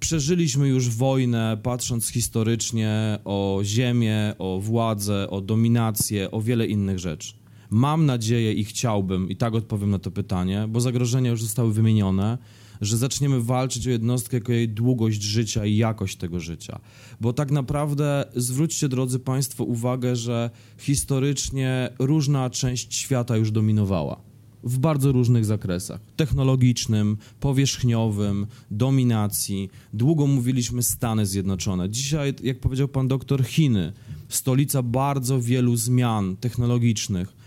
przeżyliśmy już wojnę, patrząc historycznie o ziemię, o władzę, o dominację, o wiele innych rzeczy. Mam nadzieję i chciałbym, i tak odpowiem na to pytanie, bo zagrożenia już zostały wymienione że zaczniemy walczyć o jednostkę jako jej długość życia i jakość tego życia. Bo tak naprawdę zwróćcie, drodzy Państwo, uwagę, że historycznie różna część świata już dominowała w bardzo różnych zakresach technologicznym, powierzchniowym, dominacji. Długo mówiliśmy Stany Zjednoczone. Dzisiaj, jak powiedział pan doktor, Chiny, stolica bardzo wielu zmian technologicznych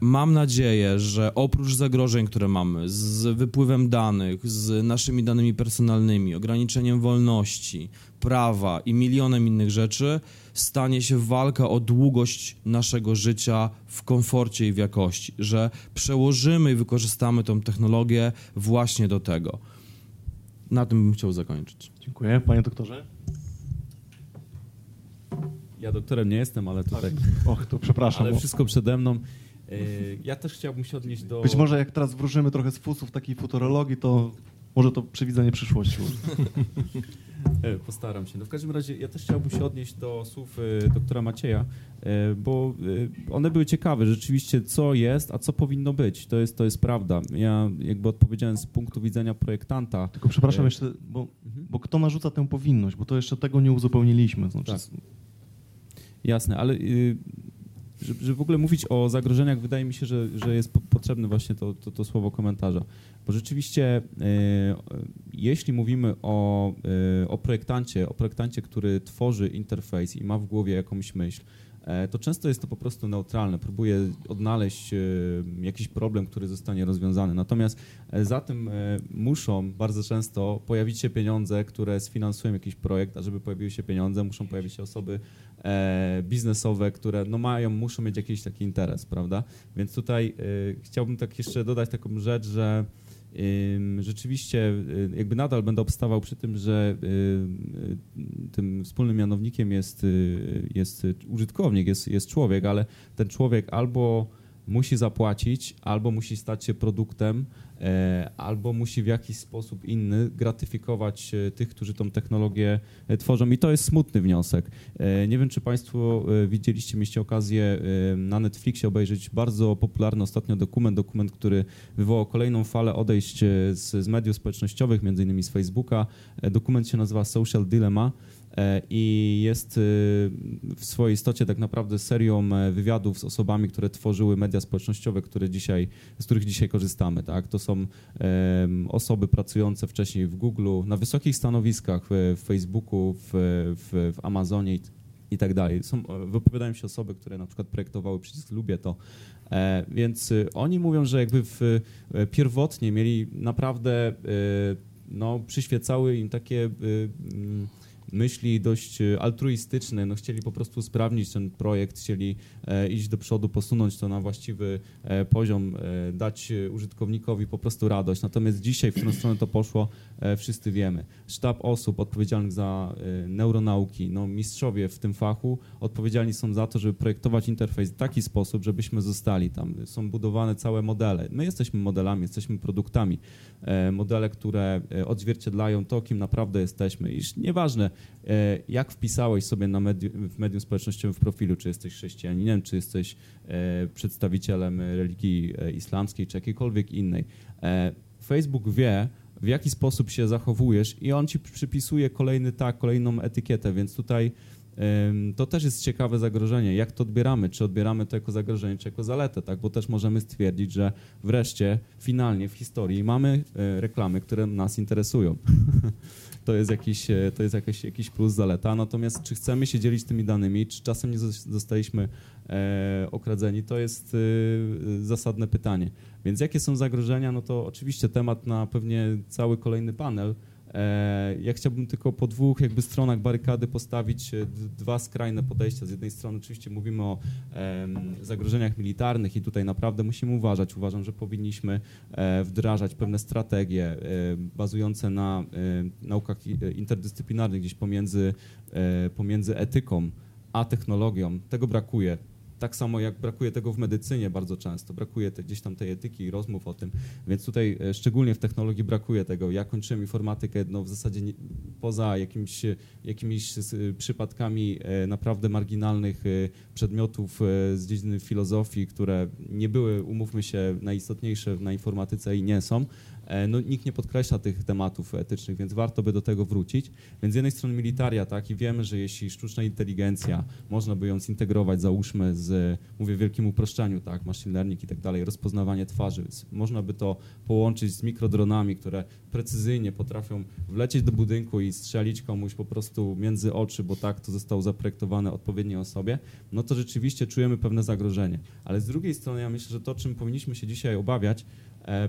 mam nadzieję, że oprócz zagrożeń, które mamy z wypływem danych, z naszymi danymi personalnymi, ograniczeniem wolności, prawa i milionem innych rzeczy, stanie się walka o długość naszego życia w komforcie i w jakości, że przełożymy i wykorzystamy tą technologię właśnie do tego. Na tym bym chciał zakończyć. Dziękuję. Panie doktorze? Ja doktorem nie jestem, ale tutaj. Och, to przepraszam. Ale wszystko przede mną. Y, ja też chciałbym się odnieść do... Być może jak teraz wróżymy trochę z fusów takiej futurologii, to może to przewidzenie przyszłości. (laughs) E, postaram się. No w każdym razie ja też chciałbym się odnieść do słów e, doktora Macieja, e, bo one były ciekawe. Rzeczywiście co jest, a co powinno być. To jest, to jest prawda. Ja jakby odpowiedziałem z punktu widzenia projektanta. Tylko przepraszam jeszcze, bo, mhm. bo kto narzuca tę powinność? Bo to jeszcze tego nie uzupełniliśmy. Znaczy... Tak. Jasne, ale y, żeby, żeby w ogóle mówić o zagrożeniach, wydaje mi się, że, że jest potrzebne właśnie to, to, to słowo komentarza. Bo rzeczywiście, e, jeśli mówimy o, e, o projektancie, o projektancie, który tworzy interfejs i ma w głowie jakąś myśl, to często jest to po prostu neutralne. Próbuje odnaleźć e, jakiś problem, który zostanie rozwiązany. Natomiast e, za tym muszą bardzo często pojawić się pieniądze, które sfinansują jakiś projekt, a żeby pojawiły się pieniądze, muszą pojawić się osoby biznesowe, które no mają, muszą mieć jakiś taki interes, prawda? Więc tutaj chciałbym tak jeszcze dodać taką rzecz, że rzeczywiście y, jakby nadal będę obstawał przy tym, że y, y, tym wspólnym mianownikiem jest, jest użytkownik, jest, jest człowiek, ale ten człowiek albo musi zapłacić, albo musi stać się produktem, albo musi w jakiś sposób inny gratyfikować e, tych, którzy tą technologię e, tworzą. I to jest smutny wniosek. Nie wiem, czy Państwo widzieliście, mieliście okazję na Netflixie obejrzeć bardzo popularny ostatnio dokument, dokument, który wywołał kolejną falę odejść z, z mediów społecznościowych, między innymi z Facebooka. Dokument się nazywa Social Dilemma. E, i jest y, w swojej istocie tak naprawdę serią e, wywiadów z osobami, które tworzyły media społecznościowe, które dzisiaj, z których dzisiaj korzystamy. Tak? To są osoby pracujące wcześniej w Google, na wysokich stanowiskach w Facebooku, w, w, w Amazonie i tak dalej. Są, e, wypowiadają się osoby, które na przykład projektowały przycisk Lubię to, więc y, oni mówią, że jakby w, pierwotnie mieli naprawdę, no, przyświecały im takie mm, myśli dość e, altruistyczne, no chcieli po prostu sprawnić ten projekt, chcieli e, iść do przodu, posunąć to na właściwy e, poziom, dać użytkownikowi po prostu radość. Natomiast dzisiaj, w którą stronę to poszło, wszyscy wiemy. Sztab osób odpowiedzialnych za e, neuronauki, no mistrzowie w tym fachu odpowiedzialni są za to, żeby projektować interfejs w taki sposób, żebyśmy zostali tam. Są budowane całe modele. My jesteśmy modelami, jesteśmy produktami. E, Modele, które e, odzwierciedlają to, kim naprawdę jesteśmy. Iż nieważne, e, jak wpisałeś sobie na medi- w medium społecznościowym w profilu, czy jesteś chrześcijaninem, czy jesteś e, przedstawicielem religii e, islamskiej, czy jakiejkolwiek innej. E, Facebook wie, w jaki sposób się zachowujesz i on ci przypisuje kolejny tak, kolejną etykietę, więc tutaj To też jest ciekawe zagrożenie. Jak to odbieramy? Czy odbieramy to jako zagrożenie, czy jako zaletę, tak? Bo też możemy stwierdzić, że wreszcie, finalnie w historii mamy e, reklamy, które nas interesują. (laughs) to jest jakiś, e, to jest jakiś, jakiś plus, zaleta. Natomiast czy chcemy się dzielić tymi danymi, czy czasem nie zos- zostaliśmy e, okradzeni, to jest e, zasadne pytanie. Więc jakie są zagrożenia? No to oczywiście temat na pewnie cały kolejny panel. E, Ja chciałbym tylko po dwóch jakby stronach barykady postawić e, dwa skrajne podejścia. Z jednej strony oczywiście mówimy o zagrożeniach militarnych i tutaj naprawdę musimy uważać. Uważam, że powinniśmy e, wdrażać pewne strategie bazujące na naukach interdyscyplinarnych gdzieś pomiędzy, pomiędzy etyką a technologią. Tego brakuje. Tak samo jak brakuje tego w medycynie bardzo często, brakuje te, gdzieś tam tej etyki i rozmów o tym, więc tutaj e, szczególnie w technologii brakuje tego. Ja kończyłem informatykę no, w zasadzie nie, poza jakimś, jakimiś s- przypadkami e, naprawdę marginalnych e, przedmiotów e, z dziedziny filozofii, które nie były, umówmy się, najistotniejsze na informatyce i nie są. E, No, nikt nie podkreśla tych tematów etycznych, więc warto by do tego wrócić. Więc z jednej strony militaria, tak, i wiemy, że jeśli sztuczna inteligencja, można by ją zintegrować, załóżmy z, mówię w wielkim uproszczeniu, tak, machine learning i tak dalej, rozpoznawanie twarzy, więc można by to połączyć z mikrodronami, które precyzyjnie potrafią wlecieć do budynku i strzelić komuś po prostu między oczy, bo tak to zostało zaprojektowane odpowiedniej osobie, no to rzeczywiście czujemy pewne zagrożenie. Ale z drugiej strony ja myślę, że to, czym powinniśmy się dzisiaj obawiać,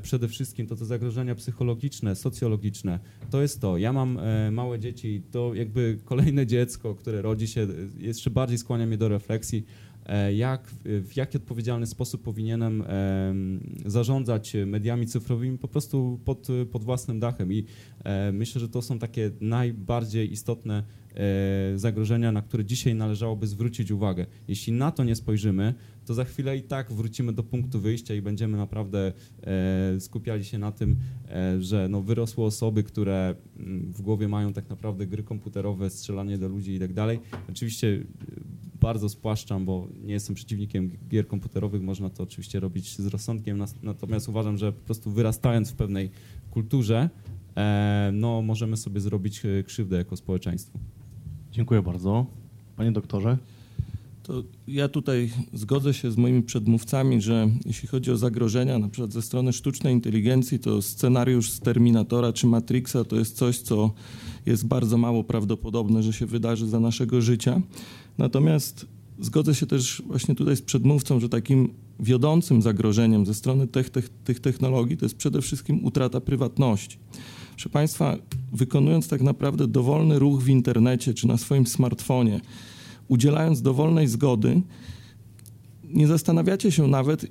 przede wszystkim to te zagrożenia psychologiczne, socjologiczne. To jest to. Ja mam e, małe dzieci to jakby kolejne dziecko, które rodzi się, e, jeszcze bardziej skłania mnie do refleksji, e, jak, w jaki odpowiedzialny sposób powinienem em, zarządzać mediami cyfrowymi po prostu pod, pod własnym dachem. I e, myślę, że to są takie najbardziej istotne e, zagrożenia, na które dzisiaj należałoby zwrócić uwagę. Jeśli na to nie spojrzymy, to za chwilę i tak wrócimy do punktu wyjścia i będziemy naprawdę e, skupiali się na tym, e, że no, wyrosły osoby, które mm, w głowie mają tak naprawdę gry komputerowe, strzelanie do ludzi i tak dalej. Oczywiście e, bardzo spłaszczam, bo nie jestem przeciwnikiem gier komputerowych, można to oczywiście robić z rozsądkiem, natomiast uważam, że po prostu wyrastając w pewnej kulturze, e, no, możemy sobie zrobić e, krzywdę jako społeczeństwo. Dziękuję bardzo. Panie doktorze. To ja tutaj zgodzę się z moimi przedmówcami, że jeśli chodzi o zagrożenia, na przykład ze strony sztucznej inteligencji, to scenariusz z Terminatora czy Matrixa to jest coś, co jest bardzo mało prawdopodobne, że się wydarzy za naszego życia. Natomiast zgodzę się też właśnie tutaj z przedmówcą, że takim wiodącym zagrożeniem ze strony tych, tych, tych technologii to jest przede wszystkim utrata prywatności. Proszę Państwa, wykonując tak naprawdę dowolny ruch w internecie czy na swoim smartfonie, udzielając dowolnej zgody, nie zastanawiacie się nawet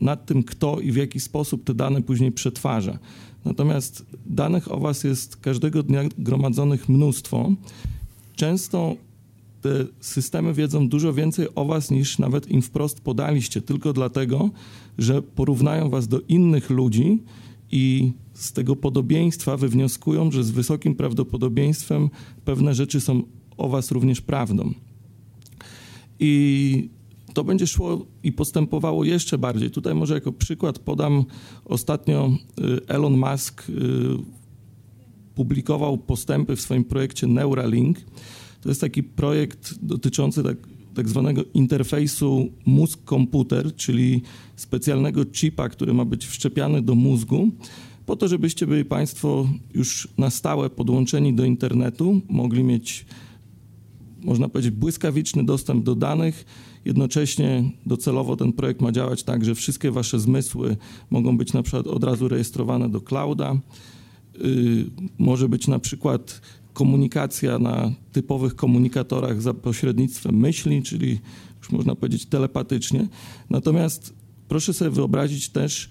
nad tym, kto i w jaki sposób te dane później przetwarza. Natomiast danych o Was jest każdego dnia gromadzonych mnóstwo. Często te systemy wiedzą dużo więcej o Was niż nawet im wprost podaliście, tylko dlatego, że porównają Was do innych ludzi i z tego podobieństwa wywnioskują, że z wysokim prawdopodobieństwem pewne rzeczy są o Was również prawdą. I to będzie szło i postępowało jeszcze bardziej. Tutaj może jako przykład podam ostatnio y, Elon Musk y, publikował postępy w swoim projekcie Neuralink. To jest taki projekt dotyczący tak, tak zwanego interfejsu mózg-komputer, czyli specjalnego chipa, który ma być wszczepiany do mózgu, po to, żebyście byli Państwo już na stałe podłączeni do internetu, mogli mieć można powiedzieć, błyskawiczny dostęp do danych. Jednocześnie docelowo ten projekt ma działać tak, że wszystkie wasze zmysły mogą być na przykład od razu rejestrowane do clouda. Yy, może być na przykład komunikacja na typowych komunikatorach za pośrednictwem myśli, czyli już można powiedzieć telepatycznie. Natomiast proszę sobie wyobrazić też,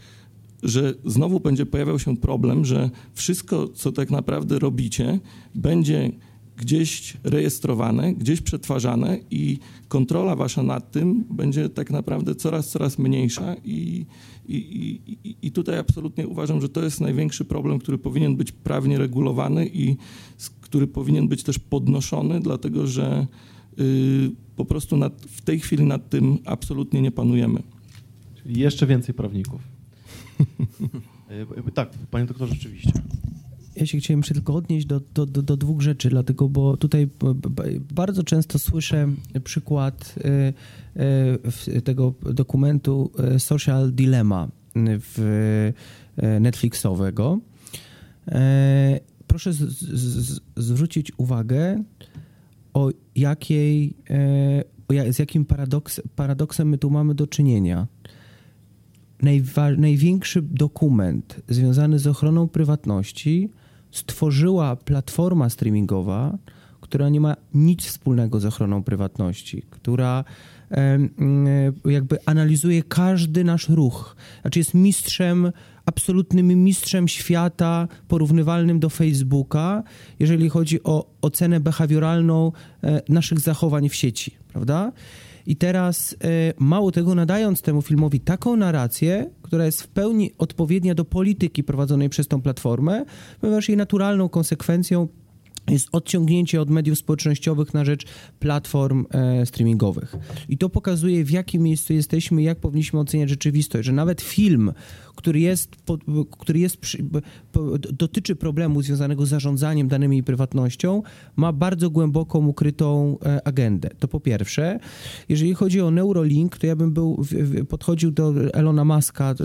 że znowu będzie pojawiał się problem, że wszystko, co tak naprawdę robicie, będzie gdzieś rejestrowane, gdzieś przetwarzane i kontrola wasza nad tym będzie tak naprawdę coraz, coraz mniejsza i, i, i, i tutaj absolutnie uważam, że to jest największy problem, który powinien być prawnie regulowany i który powinien być też podnoszony, dlatego że y, po prostu nad, w tej chwili nad tym absolutnie nie panujemy. Czyli jeszcze więcej prawników. (laughs) E, tak, panie doktorze, rzeczywiście. Ja się chciałem tylko odnieść do, do, do, do dwóch rzeczy, dlatego, bo tutaj bardzo często słyszę przykład e, w- tego dokumentu e, Social Dilemma w, Netflixowego. Proszę z, z, zwrócić uwagę, o jakiej, z jakim paradoks, paradoksem my tu mamy do czynienia. Największy dokument związany z ochroną prywatności stworzyła platforma streamingowa, która nie ma nic wspólnego z ochroną prywatności, która e, jakby analizuje każdy nasz ruch. Znaczy jest mistrzem, absolutnym mistrzem świata, porównywalnym do Facebooka, jeżeli chodzi o ocenę behawioralną e, naszych zachowań w sieci, prawda? I teraz e, mało tego, nadając temu filmowi taką narrację, która jest w pełni odpowiednia do polityki prowadzonej przez tą platformę, ponieważ jej naturalną konsekwencją jest odciągnięcie od mediów społecznościowych na rzecz platform e, streamingowych. I to pokazuje, w jakim miejscu jesteśmy, jak powinniśmy oceniać rzeczywistość, że nawet film, który jest, który jest dotyczy problemu związanego z zarządzaniem danymi i prywatnością, ma bardzo głęboką, ukrytą e, agendę. To po pierwsze. Jeżeli chodzi o Neurolink, to ja bym był, podchodził do Elona Muska,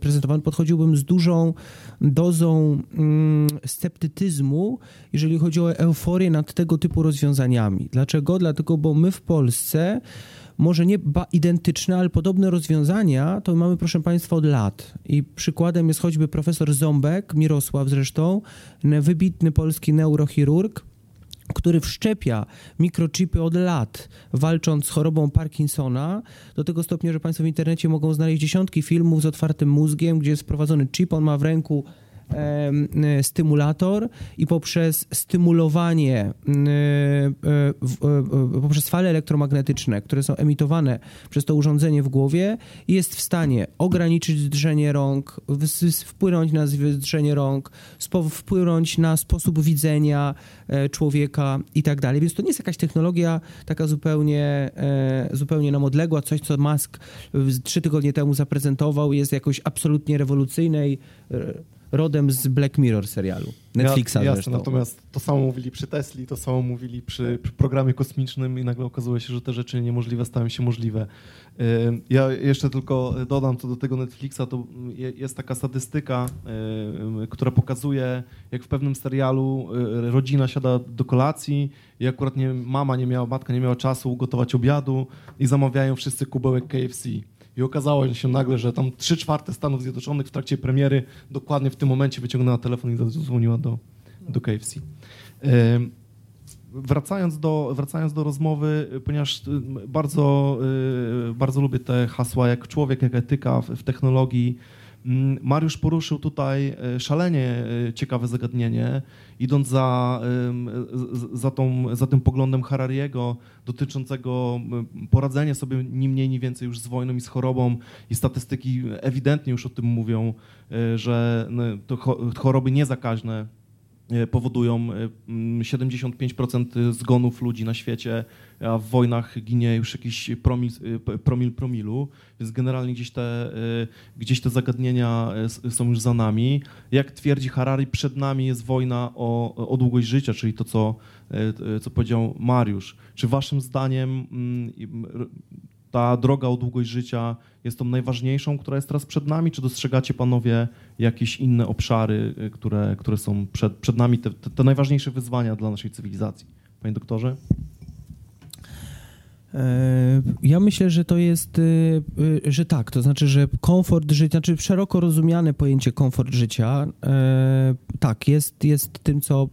prezentowany, podchodziłbym z dużą dozą mm, sceptycyzmu, jeżeli chodzi o euforię nad tego typu rozwiązaniami. Dlaczego? Dlatego, bo my w Polsce może nie identyczne, ale podobne rozwiązania to mamy, proszę Państwa, od lat. I przykładem jest choćby profesor Ząbek, Mirosław zresztą, wybitny polski neurochirurg, który wszczepia mikrochipy od lat, walcząc z chorobą Parkinsona, do tego stopnia, że Państwo w internecie mogą znaleźć dziesiątki filmów z otwartym mózgiem, gdzie jest wprowadzony chip, on ma w ręku stymulator i poprzez stymulowanie, w- e, poprzez fale elektromagnetyczne, które są emitowane przez to urządzenie w głowie, jest w stanie ograniczyć drżenie rąk, wpłynąć na drżenie rąk, wpłynąć na sposób widzenia e, człowieka i tak dalej. Więc to nie jest jakaś technologia taka zupełnie, e, zupełnie nam odległa, coś, co Musk trzy tygodnie temu zaprezentował, jest jakoś absolutnie rewolucyjnej, rodem z Black Mirror serialu. Netflixa Ja- Jasne, natomiast to samo mówili przy Tesli, to samo mówili przy, przy programie kosmicznym i nagle okazuje się, że te rzeczy niemożliwe stają się możliwe. Ja jeszcze tylko dodam co do tego Netflixa, to je- jest taka statystyka, która pokazuje, jak w pewnym serialu y, rodzina siada do kolacji i akurat nie, mama nie miała, matka nie miała czasu ugotować obiadu i zamawiają wszyscy kubełek KFC. I okazało się nagle, że tam 3 czwarte Stanów Zjednoczonych w trakcie premiery dokładnie w tym momencie wyciągnęła telefon i zadzwoniła do, do KFC. Wracając do, wracając do rozmowy, ponieważ y, bardzo, y, bardzo lubię te hasła jak człowiek, jak etyka w, w technologii. Mm, Mariusz poruszył tutaj y, szalenie y, ciekawe zagadnienie, idąc za, za, tą, za tym poglądem Harariego dotyczącego poradzenia sobie ni mniej, ni więcej już z wojną i z chorobą. I statystyki ewidentnie już o tym mówią, y, że y, to cho- choroby niezakaźne e, powodują e, mm, 75% zgonów ludzi na świecie, a w wojnach ginie już jakiś promil, e, promil promilu, więc generalnie gdzieś te, e, gdzieś te zagadnienia e, są już za nami. Jak twierdzi Harari, przed nami jest wojna o, o długość życia, czyli to, co, e, co powiedział Mariusz. Czy waszym zdaniem mm, ta droga o długość życia jest tą najważniejszą, która jest teraz przed nami, czy dostrzegacie panowie jakieś inne obszary, y, które, które są przed, przed nami, te, te, te najważniejsze wyzwania dla naszej cywilizacji? Panie doktorze? E, Ja myślę, że to jest, e, e, że tak, to znaczy, że komfort życia, znaczy szeroko rozumiane pojęcie komfort życia, tak, jest, jest tym, co,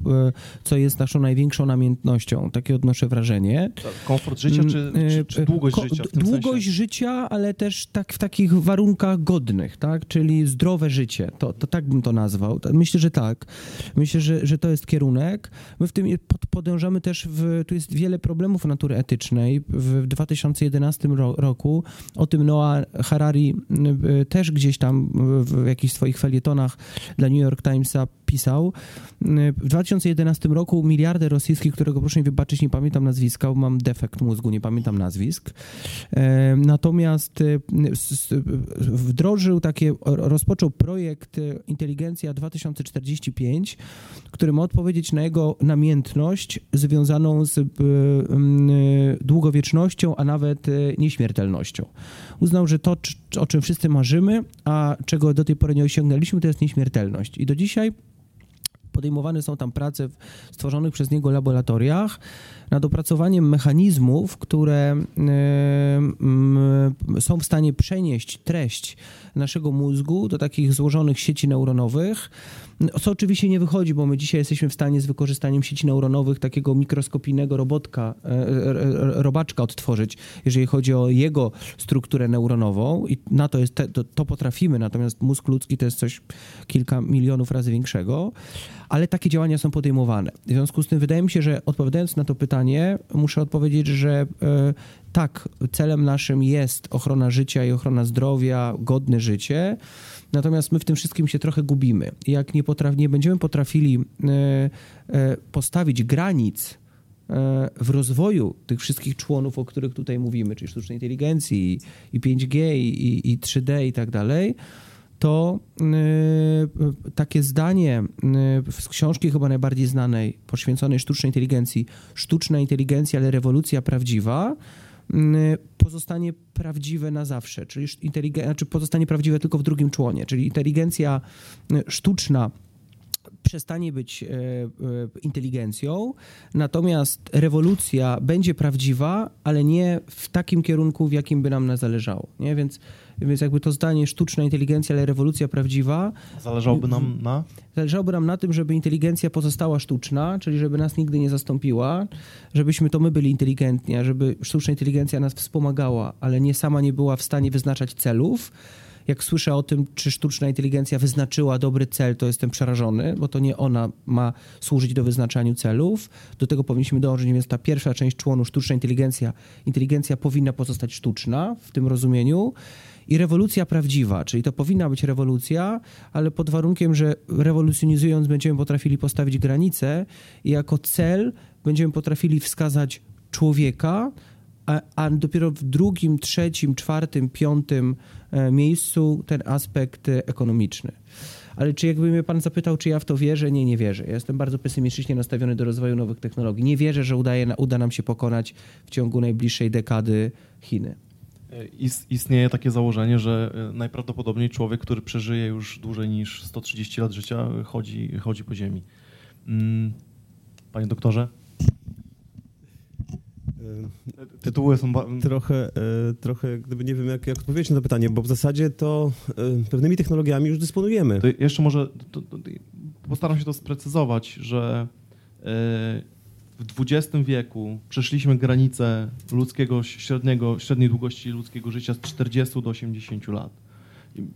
co jest naszą największą namiętnością. Takie odnoszę wrażenie. Komfort życia czy, czy, czy E, długość ko- życia Długość sensie? życia, ale też tak w takich warunkach godnych, tak? Czyli zdrowe życie. To, to tak bym to nazwał. Myślę, że tak. Myślę, że, że to jest kierunek. My w tym pod, podążamy też w, tu jest wiele problemów natury etycznej. W 2011 ro, roku o tym Noah Harari y, też gdzieś tam w, w jakichś swoich felietonach dla New York Timesa pisał. Y, W 2011 roku miliarder rosyjski, którego proszę mi wybaczyć, nie pamiętam nazwiska, mam defekt mózgu, nie pamiętam nazwisk. Natomiast wdrożył takie, rozpoczął projekt Inteligencja 2045, który ma odpowiedzieć na jego namiętność związaną z e, m, długowiecznością, a nawet e, nieśmiertelnością. Uznał, że to, o czym wszyscy marzymy, a czego do tej pory nie osiągnęliśmy, to jest nieśmiertelność. I do dzisiaj podejmowane są tam prace w stworzonych przez niego laboratoriach nad opracowaniem mechanizmów, które e, są w stanie przenieść treść naszego mózgu do takich złożonych sieci neuronowych. Co oczywiście nie wychodzi, bo my dzisiaj jesteśmy w stanie z wykorzystaniem sieci neuronowych takiego mikroskopijnego robotka, e, e, e, robaczka odtworzyć, jeżeli chodzi o jego strukturę neuronową i na to, jest, te- to, to potrafimy, natomiast mózg ludzki to jest coś kilka milionów razy większego, ale takie działania są podejmowane. W związku z tym wydaje mi się, że odpowiadając na to pytanie, muszę odpowiedzieć, że tak, celem naszym jest ochrona życia i ochrona zdrowia, godne życie, natomiast my w tym wszystkim się trochę gubimy. Jak nie, nie będziemy potrafili e, e, postawić granic e, w rozwoju tych wszystkich członów, o których tutaj mówimy, czyli sztucznej inteligencji i, i 5G i, i, i 3D i tak dalej, to takie zdanie z książki chyba najbardziej znanej, poświęconej sztucznej inteligencji, sztuczna inteligencja, ale rewolucja prawdziwa, pozostanie prawdziwe na zawsze, czyli inteligen- znaczy pozostanie prawdziwe tylko w drugim członie, czyli inteligencja y, sztuczna przestanie być e, e, inteligencją, natomiast rewolucja będzie prawdziwa, ale nie w takim kierunku, w jakim by nam na zależało. Nie? Więc, więc jakby to zdanie sztuczna inteligencja, ale rewolucja prawdziwa, Zależałoby nam na... zależałoby nam na tym, żeby inteligencja pozostała sztuczna, czyli żeby nas nigdy nie zastąpiła, żebyśmy to my byli inteligentni, a żeby sztuczna inteligencja nas wspomagała, ale nie sama nie była w stanie wyznaczać celów. Jak słyszę o tym, czy sztuczna inteligencja wyznaczyła dobry cel, to jestem przerażony, bo to nie ona ma służyć do wyznaczaniu celów. Do tego powinniśmy dążyć, więc ta pierwsza część członu, sztuczna inteligencja, inteligencja powinna pozostać sztuczna w tym rozumieniu. I rewolucja prawdziwa, czyli to powinna być rewolucja, ale pod warunkiem, że rewolucjonizując będziemy potrafili postawić granice i jako cel będziemy potrafili wskazać człowieka, a, dopiero w drugim, trzecim, czwartym, piątym e, miejscu ten aspekt e, ekonomiczny. Ale czy jakby mnie pan zapytał, czy ja w to wierzę? Nie, nie wierzę. Ja jestem bardzo pesymistycznie nastawiony do rozwoju nowych technologii. Nie wierzę, że udaje, uda nam się pokonać w ciągu najbliższej dekady Chiny. Is- Istnieje takie założenie, że e, najprawdopodobniej człowiek, który przeżyje już dłużej niż 130 lat życia, e, chodzi, chodzi po ziemi. Mm, Panie doktorze? E, Tytuły są... Trochę, e, trochę gdyby nie wiem, jak, jak odpowiedzieć na to pytanie, bo w zasadzie to e, pewnymi technologiami już dysponujemy. To jeszcze może to, to, postaram się to sprecyzować, że w XX wieku przeszliśmy granicę ludzkiego średniego, średniej długości ludzkiego życia z 40 do 80 lat.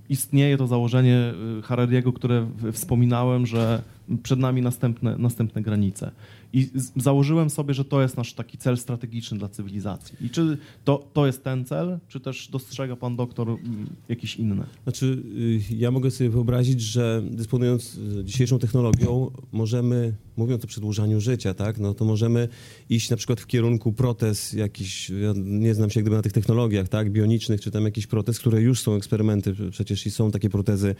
Istnieje to założenie Harariego, które wspominałem, że przed nami następne, następne granice. I założyłem sobie, że to jest nasz taki cel strategiczny dla cywilizacji. I czy to, to jest ten cel, czy też dostrzega pan doktor mm, jakiś inny? Znaczy, y, ja mogę sobie wyobrazić, że dysponując y, dzisiejszą technologią, możemy, mówiąc o przedłużaniu życia, tak, no to możemy iść na przykład w kierunku protez jakiś, ja nie znam się gdyby na tych technologiach, tak, bionicznych, czy tam jakiś protez, które już są eksperymenty, przecież i są takie protezy,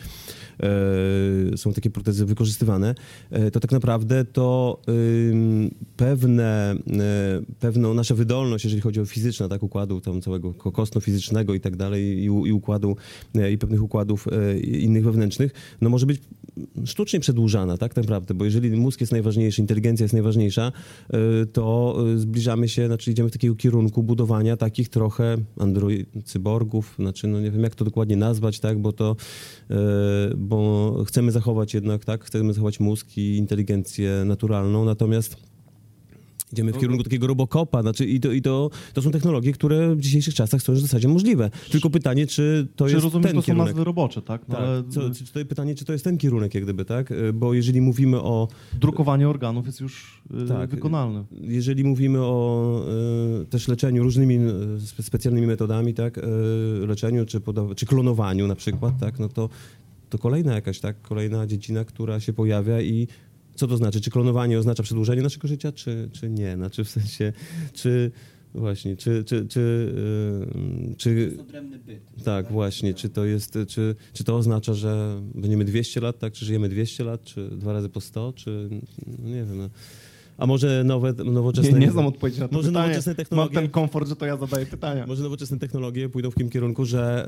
e, są takie protezy wykorzystywane, to tak naprawdę to pewne, e, pewną naszą wydolność, jeżeli chodzi o fizyczne, tak, układu tam całego ko- kostno-fizycznego i tak dalej, i, i układu, e, i pewnych układów e, innych wewnętrznych, no może być sztucznie przedłużana, tak naprawdę, bo jeżeli mózg jest najważniejszy, inteligencja jest najważniejsza, e, to e, zbliżamy się, znaczy idziemy w takiego kierunku budowania takich trochę android, cyborgów, znaczy no nie wiem jak to dokładnie nazwać, tak, bo to, e, bo chcemy zachować jednak, tak, chcemy zachować mózg i inteligencję naturalną, natomiast idziemy w kierunku takiego robocopa, znaczy i, to, i to, to są technologie, które w dzisiejszych czasach są już w zasadzie możliwe. Tylko pytanie, czy to Czy jest rozumiem, ten to są kierunek. nazwy robocze, tak? No, Tak, ale co, czy, czy to pytanie, czy to jest ten kierunek, jak gdyby, tak? Bo jeżeli mówimy o, drukowanie organów jest już y, Tak. wykonalne. jeżeli mówimy o e, też leczeniu różnymi spe- specjalnymi metodami, tak? Leczeniu czy, czy klonowaniu na przykład, tak? No to, to kolejna jakaś, tak? Kolejna dziedzina, która się pojawia i co to znaczy? Czy klonowanie oznacza przedłużenie naszego życia, czy, czy nie? Znaczy w sensie, czy właśnie, czy, czy, czy, e, czy tak, właśnie. Czy to jest, czy, czy to oznacza, że będziemy 200 lat, tak? Czy żyjemy 200 lat, czy dwa razy po 100, czy no nie wiem. No. A może nowe, nowoczesne... Nie, nie znam odpowiedzi na to Może pytanie. nowoczesne technologie- Mam ten komfort, że to ja zadaję pytania. Może nowoczesne technologie pójdą w takim kierunku, że,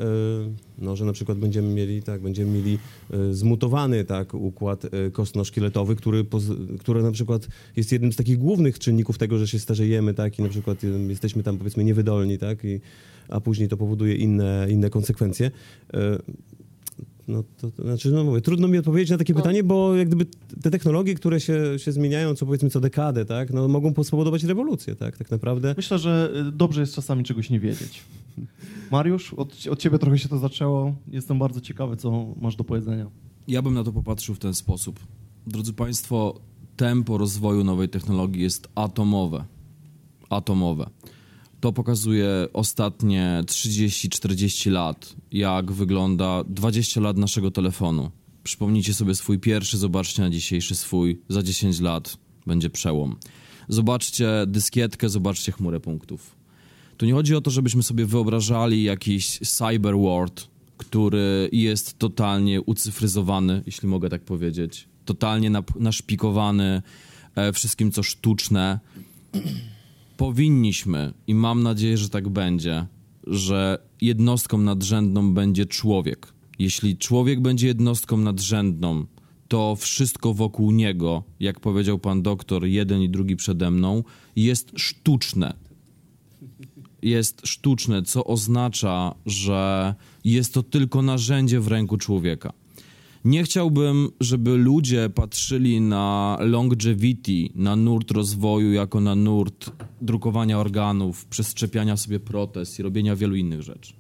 y, no, że na przykład będziemy mieli, tak, będziemy mieli y, zmutowany tak, układ y, kostno-szkieletowy, który, który na przykład jest jednym z takich głównych czynników tego, że się starzejemy, tak, i na przykład jesteśmy tam powiedzmy niewydolni, tak, i, a później to powoduje inne, inne konsekwencje. No to, to znaczy, no mówię, trudno mi odpowiedzieć na takie pytanie, bo jak gdyby te technologie, które się, się zmieniają co powiedzmy co dekadę, tak, no mogą spowodować rewolucję, tak, tak naprawdę. Myślę, że y, dobrze jest czasami czegoś nie wiedzieć. Mariusz, od, od ciebie trochę się to zaczęło. Jestem bardzo ciekawy, co masz do powiedzenia. Ja bym na to popatrzył w ten sposób. Drodzy Państwo, tempo rozwoju nowej technologii jest atomowe. Atomowe. To pokazuje ostatnie 30-40 lat, jak wygląda 20 lat naszego telefonu. Przypomnijcie sobie swój pierwszy, zobaczcie na dzisiejszy swój. Za 10 lat będzie przełom. Zobaczcie dyskietkę, zobaczcie chmurę punktów. Tu nie chodzi o to, żebyśmy sobie wyobrażali jakiś cyber world, który jest totalnie ucyfryzowany, jeśli mogę tak powiedzieć, totalnie nap- naszpikowany e, wszystkim, co sztuczne. Powinniśmy, i mam nadzieję, że tak będzie, że jednostką nadrzędną będzie człowiek. Jeśli człowiek będzie jednostką nadrzędną, to wszystko wokół niego, jak powiedział pan doktor, jeden i drugi przede mną, jest sztuczne jest sztuczne, co oznacza, że jest to tylko narzędzie w ręku człowieka. Nie chciałbym, żeby ludzie patrzyli na longevity, na nurt rozwoju, jako na nurt drukowania organów, przeszczepiania sobie protez i robienia wielu innych rzeczy.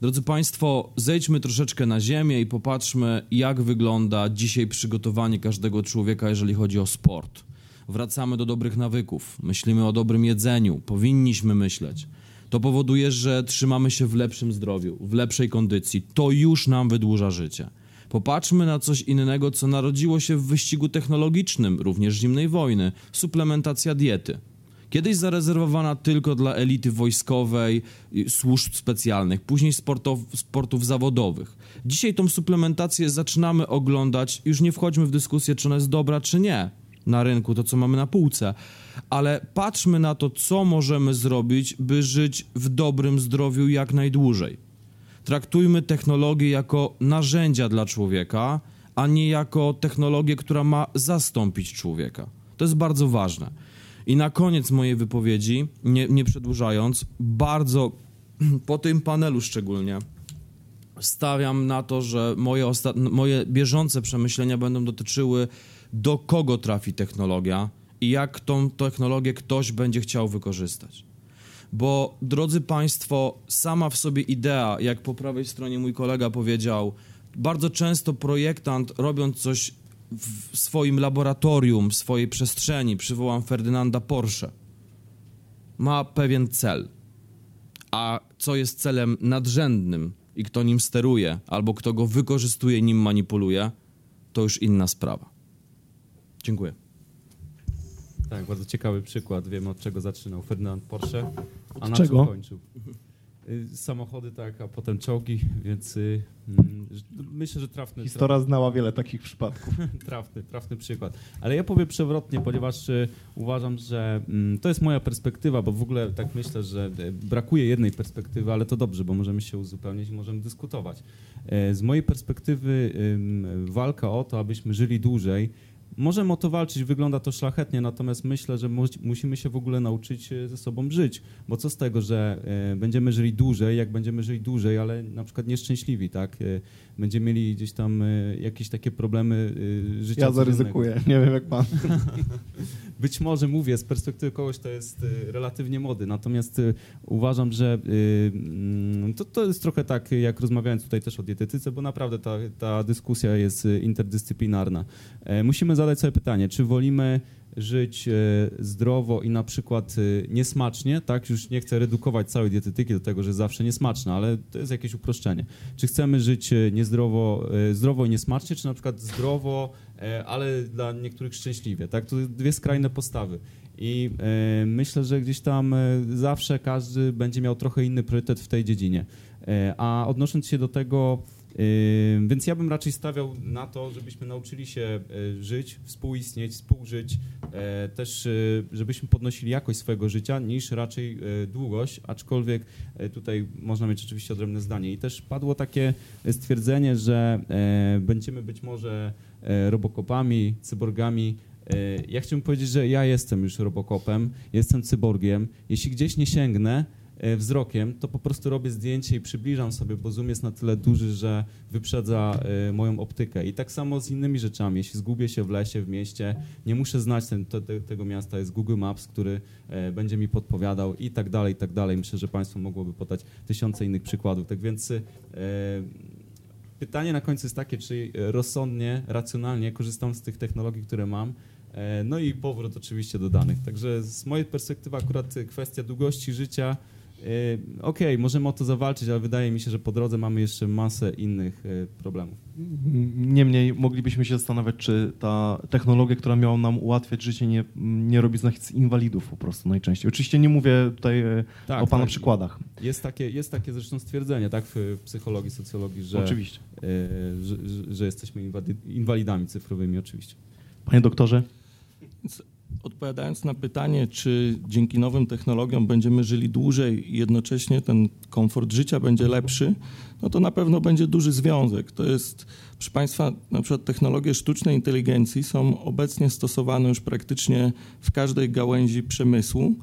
Drodzy Państwo, zejdźmy troszeczkę na ziemię i popatrzmy, jak wygląda dzisiaj przygotowanie każdego człowieka, jeżeli chodzi o sport. Wracamy do dobrych nawyków, myślimy o dobrym jedzeniu, powinniśmy myśleć. To powoduje, że trzymamy się w lepszym zdrowiu, w lepszej kondycji. To już nam wydłuża życie. Popatrzmy na coś innego, co narodziło się w wyścigu technologicznym, również zimnej wojny suplementacja diety. Kiedyś zarezerwowana tylko dla elity wojskowej, służb specjalnych, później sportow, sportów zawodowych. Dzisiaj tą suplementację zaczynamy oglądać, już nie wchodźmy w dyskusję, czy ona jest dobra, czy nie na rynku, to co mamy na półce, ale patrzmy na to, co możemy zrobić, by żyć w dobrym zdrowiu jak najdłużej. Traktujmy technologię jako narzędzia dla człowieka, a nie jako technologię, która ma zastąpić człowieka. To jest bardzo ważne. I na koniec mojej wypowiedzi, nie, nie przedłużając, bardzo (clears throat) po tym panelu szczególnie stawiam na to, że moje, moje bieżące przemyślenia będą dotyczyły, do kogo trafi technologia i jak tą technologię ktoś będzie chciał wykorzystać. Bo, drodzy Państwo, sama w sobie idea, jak po prawej stronie mój kolega powiedział, bardzo często projektant, robiąc coś w swoim laboratorium, w swojej przestrzeni, przywołam Ferdynanda Porsche, ma pewien cel. A co jest celem nadrzędnym i kto nim steruje, albo kto go wykorzystuje, nim manipuluje, to już inna sprawa. Dziękuję. Tak, bardzo ciekawy przykład. Wiemy od czego zaczynał Ferdynand Porsche, a na czego? kończył. samochody, tak, a potem czołgi, więc y, mm, myślę, że trafny, Historia znała wiele takich przypadków. (laughs) trafny, trafny przykład. Ale ja powiem przewrotnie, ponieważ y, uważam, że mm, to jest moja perspektywa, bo w ogóle tak myślę, że y, brakuje jednej perspektywy, ale to dobrze, bo możemy się uzupełnić i możemy dyskutować. Z mojej perspektywy walka o to, abyśmy żyli dłużej, możemy o to walczyć, wygląda to szlachetnie, natomiast myślę, że mu- musimy się w ogóle nauczyć e, ze sobą żyć, bo co z tego, że e, będziemy żyli dłużej, jak będziemy żyli dłużej, ale na przykład nieszczęśliwi, tak? E, Będziemy mieli gdzieś tam e, jakieś takie problemy życia Ja codziennego. zaryzykuję, nie wiem jak pan. (laughs) Być może mówię, z perspektywy kogoś to jest y, relatywnie młody, natomiast y, uważam, że y, mm, to, to jest trochę tak, jak rozmawiając tutaj też o dietetyce, bo naprawdę ta, ta dyskusja jest y, interdyscyplinarna. Musimy zadać sobie pytanie, czy wolimy żyć e, zdrowo i na przykład e, niesmacznie, tak? Już nie chcę redukować całej dietetyki do tego, że zawsze niesmaczna, ale to jest jakieś uproszczenie. Czy chcemy żyć e, niezdrowo, zdrowo i niesmacznie, czy na przykład zdrowo, ale dla niektórych szczęśliwie, tak? To dwie skrajne postawy. I myślę, że gdzieś tam zawsze każdy będzie miał trochę inny priorytet w tej dziedzinie. A odnosząc się do tego, Więc ja bym raczej stawiał na to, żebyśmy nauczyli się e, żyć, współistnieć, współżyć, e, też e, żebyśmy podnosili jakość swojego życia, niż raczej długość, aczkolwiek tutaj można mieć oczywiście odrębne zdanie. I też padło takie stwierdzenie, że będziemy być może robokopami, cyborgami. Ja chciałbym powiedzieć, że ja jestem już robokopem, jestem cyborgiem. Jeśli gdzieś nie sięgnę, wzrokiem, to po prostu robię zdjęcie i przybliżam sobie, bo zoom jest na tyle duży, że wyprzedza e, moją optykę. I tak samo z innymi rzeczami. Jeśli zgubię się w lesie, w mieście, nie muszę znać ten, te, te, tego miasta, jest Google Maps, który e, będzie mi podpowiadał i tak dalej, i tak dalej. Myślę, że Państwo mogłoby podać tysiące innych przykładów. Tak więc e, pytanie na końcu jest takie, czy e, rozsądnie, racjonalnie korzystam z tych technologii, które mam, E, No i powrót oczywiście do danych. Także z mojej perspektywy akurat kwestia długości życia, y, okej, możemy o to zawalczyć, ale wydaje mi się, że po drodze mamy jeszcze masę innych y, problemów. Niemniej moglibyśmy się zastanawiać, czy ta technologia, która miała nam ułatwiać życie, nie, nie robi z nas inwalidów po prostu najczęściej. Oczywiście nie mówię tutaj e, Tak, o pana tak. przykładach. Jest takie, jest takie zresztą stwierdzenie tak, w psychologii, socjologii, że, Oczywiście. y, że, że, że jesteśmy inwali- inwalidami cyfrowymi, oczywiście. Panie doktorze, Odpowiadając na pytanie, czy dzięki nowym technologiom będziemy żyli dłużej i jednocześnie ten komfort życia będzie lepszy, no to na pewno będzie duży związek. To jest, proszę Państwa, na przykład technologie sztucznej inteligencji są obecnie stosowane już praktycznie w każdej gałęzi przemysłu,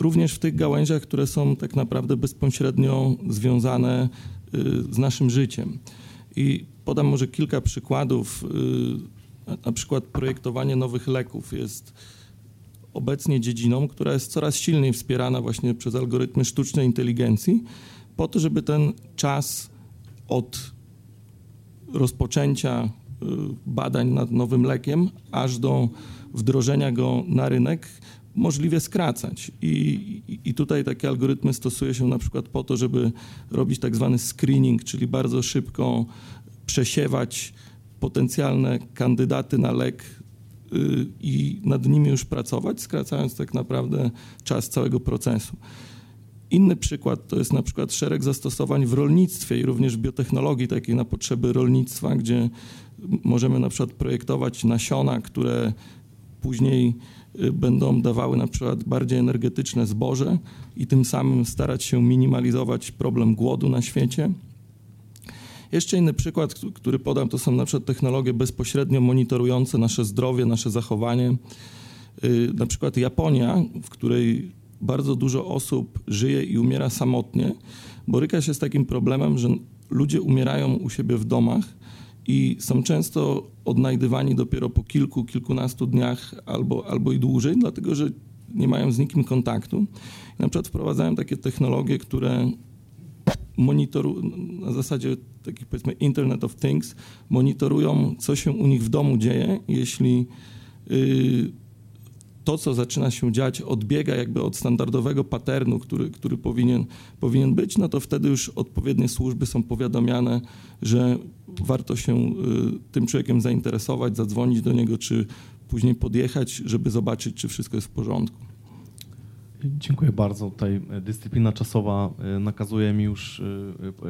również w tych gałęziach, które są tak naprawdę bezpośrednio związane y, z naszym życiem. I podam może kilka przykładów. Na- przykład projektowanie nowych leków jest obecnie dziedziną, która jest coraz silniej wspierana właśnie przez algorytmy sztucznej inteligencji, po to, żeby ten czas od rozpoczęcia y, badań nad nowym lekiem, aż do wdrożenia go na rynek, możliwie skracać. I, I tutaj takie algorytmy stosuje się na przykład po to, żeby robić tak zwany screening, czyli bardzo szybko przesiewać potencjalne kandydaty na lek y, i nad nimi już pracować, skracając tak naprawdę czas całego procesu. Inny przykład to jest na przykład szereg zastosowań w rolnictwie i również biotechnologii, takiej na potrzeby rolnictwa, gdzie możemy na przykład projektować nasiona, które później y, będą dawały na przykład bardziej energetyczne zboże i tym samym starać się minimalizować problem głodu na świecie. Jeszcze inny przykład, który podam, to są na przykład technologie bezpośrednio monitorujące nasze zdrowie, nasze zachowanie. Y, Na przykład Japonia, w której bardzo dużo osób żyje i umiera samotnie, boryka się z takim problemem, że ludzie umierają u siebie w domach i są często odnajdywani dopiero po kilku, kilkunastu dniach albo, albo i dłużej, dlatego że nie mają z nikim kontaktu. Na przykład wprowadzają takie technologie, które monitoru, na zasadzie takich powiedzmy Internet of Things, monitorują, co się u nich w domu dzieje. Jeśli y, to, co zaczyna się dziać, odbiega jakby od standardowego paternu, który, który powinien, powinien być, no to wtedy już odpowiednie służby są powiadamiane, że warto się y, tym człowiekiem zainteresować, zadzwonić do niego, czy później podjechać, żeby zobaczyć, czy wszystko jest w porządku. Dziękuję bardzo. Tutaj e, dyscyplina czasowa e, nakazuje mi już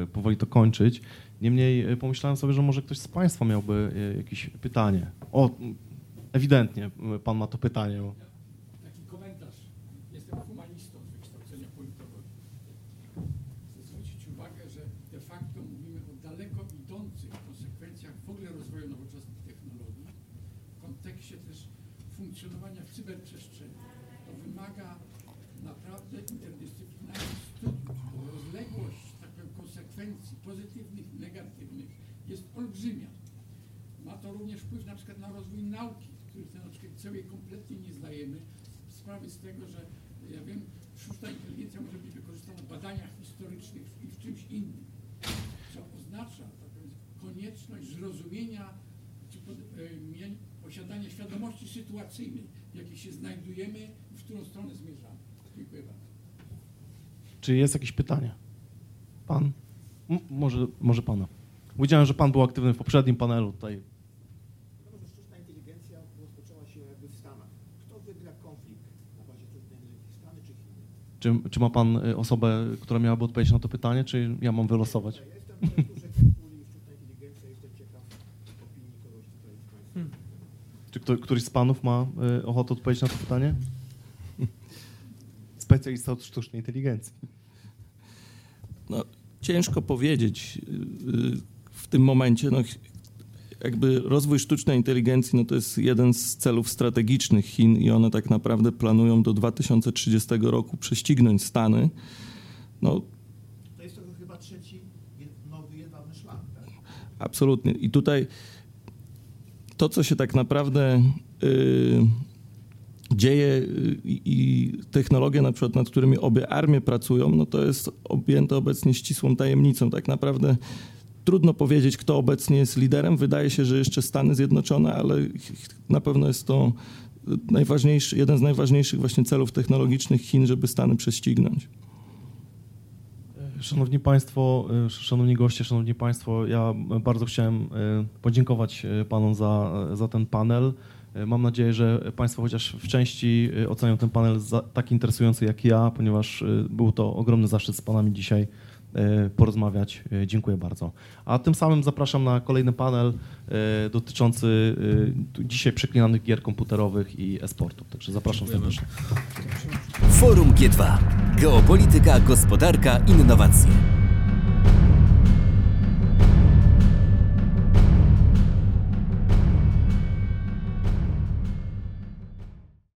e, powoli to kończyć. Niemniej pomyślałem sobie, że może ktoś z Państwa miałby jakieś pytanie. O, ewidentnie Pan ma to pytanie. taki komentarz. Jestem humanistą z wykształcenia politologii. Chcę zwrócić uwagę, że de facto mówimy o daleko idących konsekwencjach w ogóle rozwoju nowoczesnych technologii w kontekście też funkcjonowania w cyberprzestrzeni. To wymaga naprawdę interdyscyplinarnych studiów, bo rozległość tak powiem, konsekwencji pozytywnych i negatywnych jest olbrzymia. Ma to również wpływ na przykład na rozwój nauki, których na przykład sobie kompletnie nie zdajemy sprawy z tego, że ja wiem, sztuczna inteligencja może być wykorzystana w badaniach historycznych i w czymś innym. Co oznacza konieczność zrozumienia czy e, posiadania świadomości sytuacyjnej, w jakiej się znajdujemy i w którą stronę zmierzamy. Dziękuję bardzo. Czy jest jakieś pytanie? Pan? M- może, może Pana. Widziałem, że Pan był aktywny w poprzednim panelu. Tutaj Wiadomo, że sztuczna inteligencja rozpoczęła się jakby w Stanach. Kto wygra konflikt na bazie sztucznej inteligencji, Stany czy Chiny? Czy, czy ma Pan y, osobę, która miałaby odpowiedzieć na to pytanie, czy ja mam wylosować? Ja jestem w kulturze Kepuli i sztuczna inteligencja, jestem ciekaw opinii kogoś tutaj z Państwa. Czy kto, któryś z Panów ma y, ochotę odpowiedzieć na to pytanie? (laughs) Specjalista od sztucznej inteligencji. No, ciężko powiedzieć y, w tym momencie. No, jakby rozwój sztucznej inteligencji no, to jest jeden z celów strategicznych Chin i one tak naprawdę planują do 2030 roku prześcignąć Stany. No, To jest to chyba trzeci nowy jedwabny szlak, tak? Absolutnie. I tutaj to, co się tak naprawdę y, dzieje y, i technologie, na przykład, nad którymi obie armie pracują, no to jest objęte obecnie ścisłą tajemnicą. Tak naprawdę trudno powiedzieć, kto obecnie jest liderem. Wydaje się, że jeszcze Stany Zjednoczone, ale na pewno jest to najważniejszy, jeden z najważniejszych właśnie celów technologicznych Chin, żeby Stany prześcignąć. Szanowni Państwo, y, szanowni goście, szanowni Państwo, ja bardzo chciałem y, podziękować y, Panom za, za ten panel. Mam nadzieję, że Państwo chociaż w części ocenią ten panel tak interesujący jak ja, ponieważ był to ogromny zaszczyt z Panami dzisiaj porozmawiać. Y, Dziękuję bardzo. A tym samym zapraszam na kolejny panel y, dotyczący dzisiaj przeklinanych gier komputerowych i e-sportu. Także zapraszam serdecznie. Forum G2. Geopolityka, gospodarka, innowacje.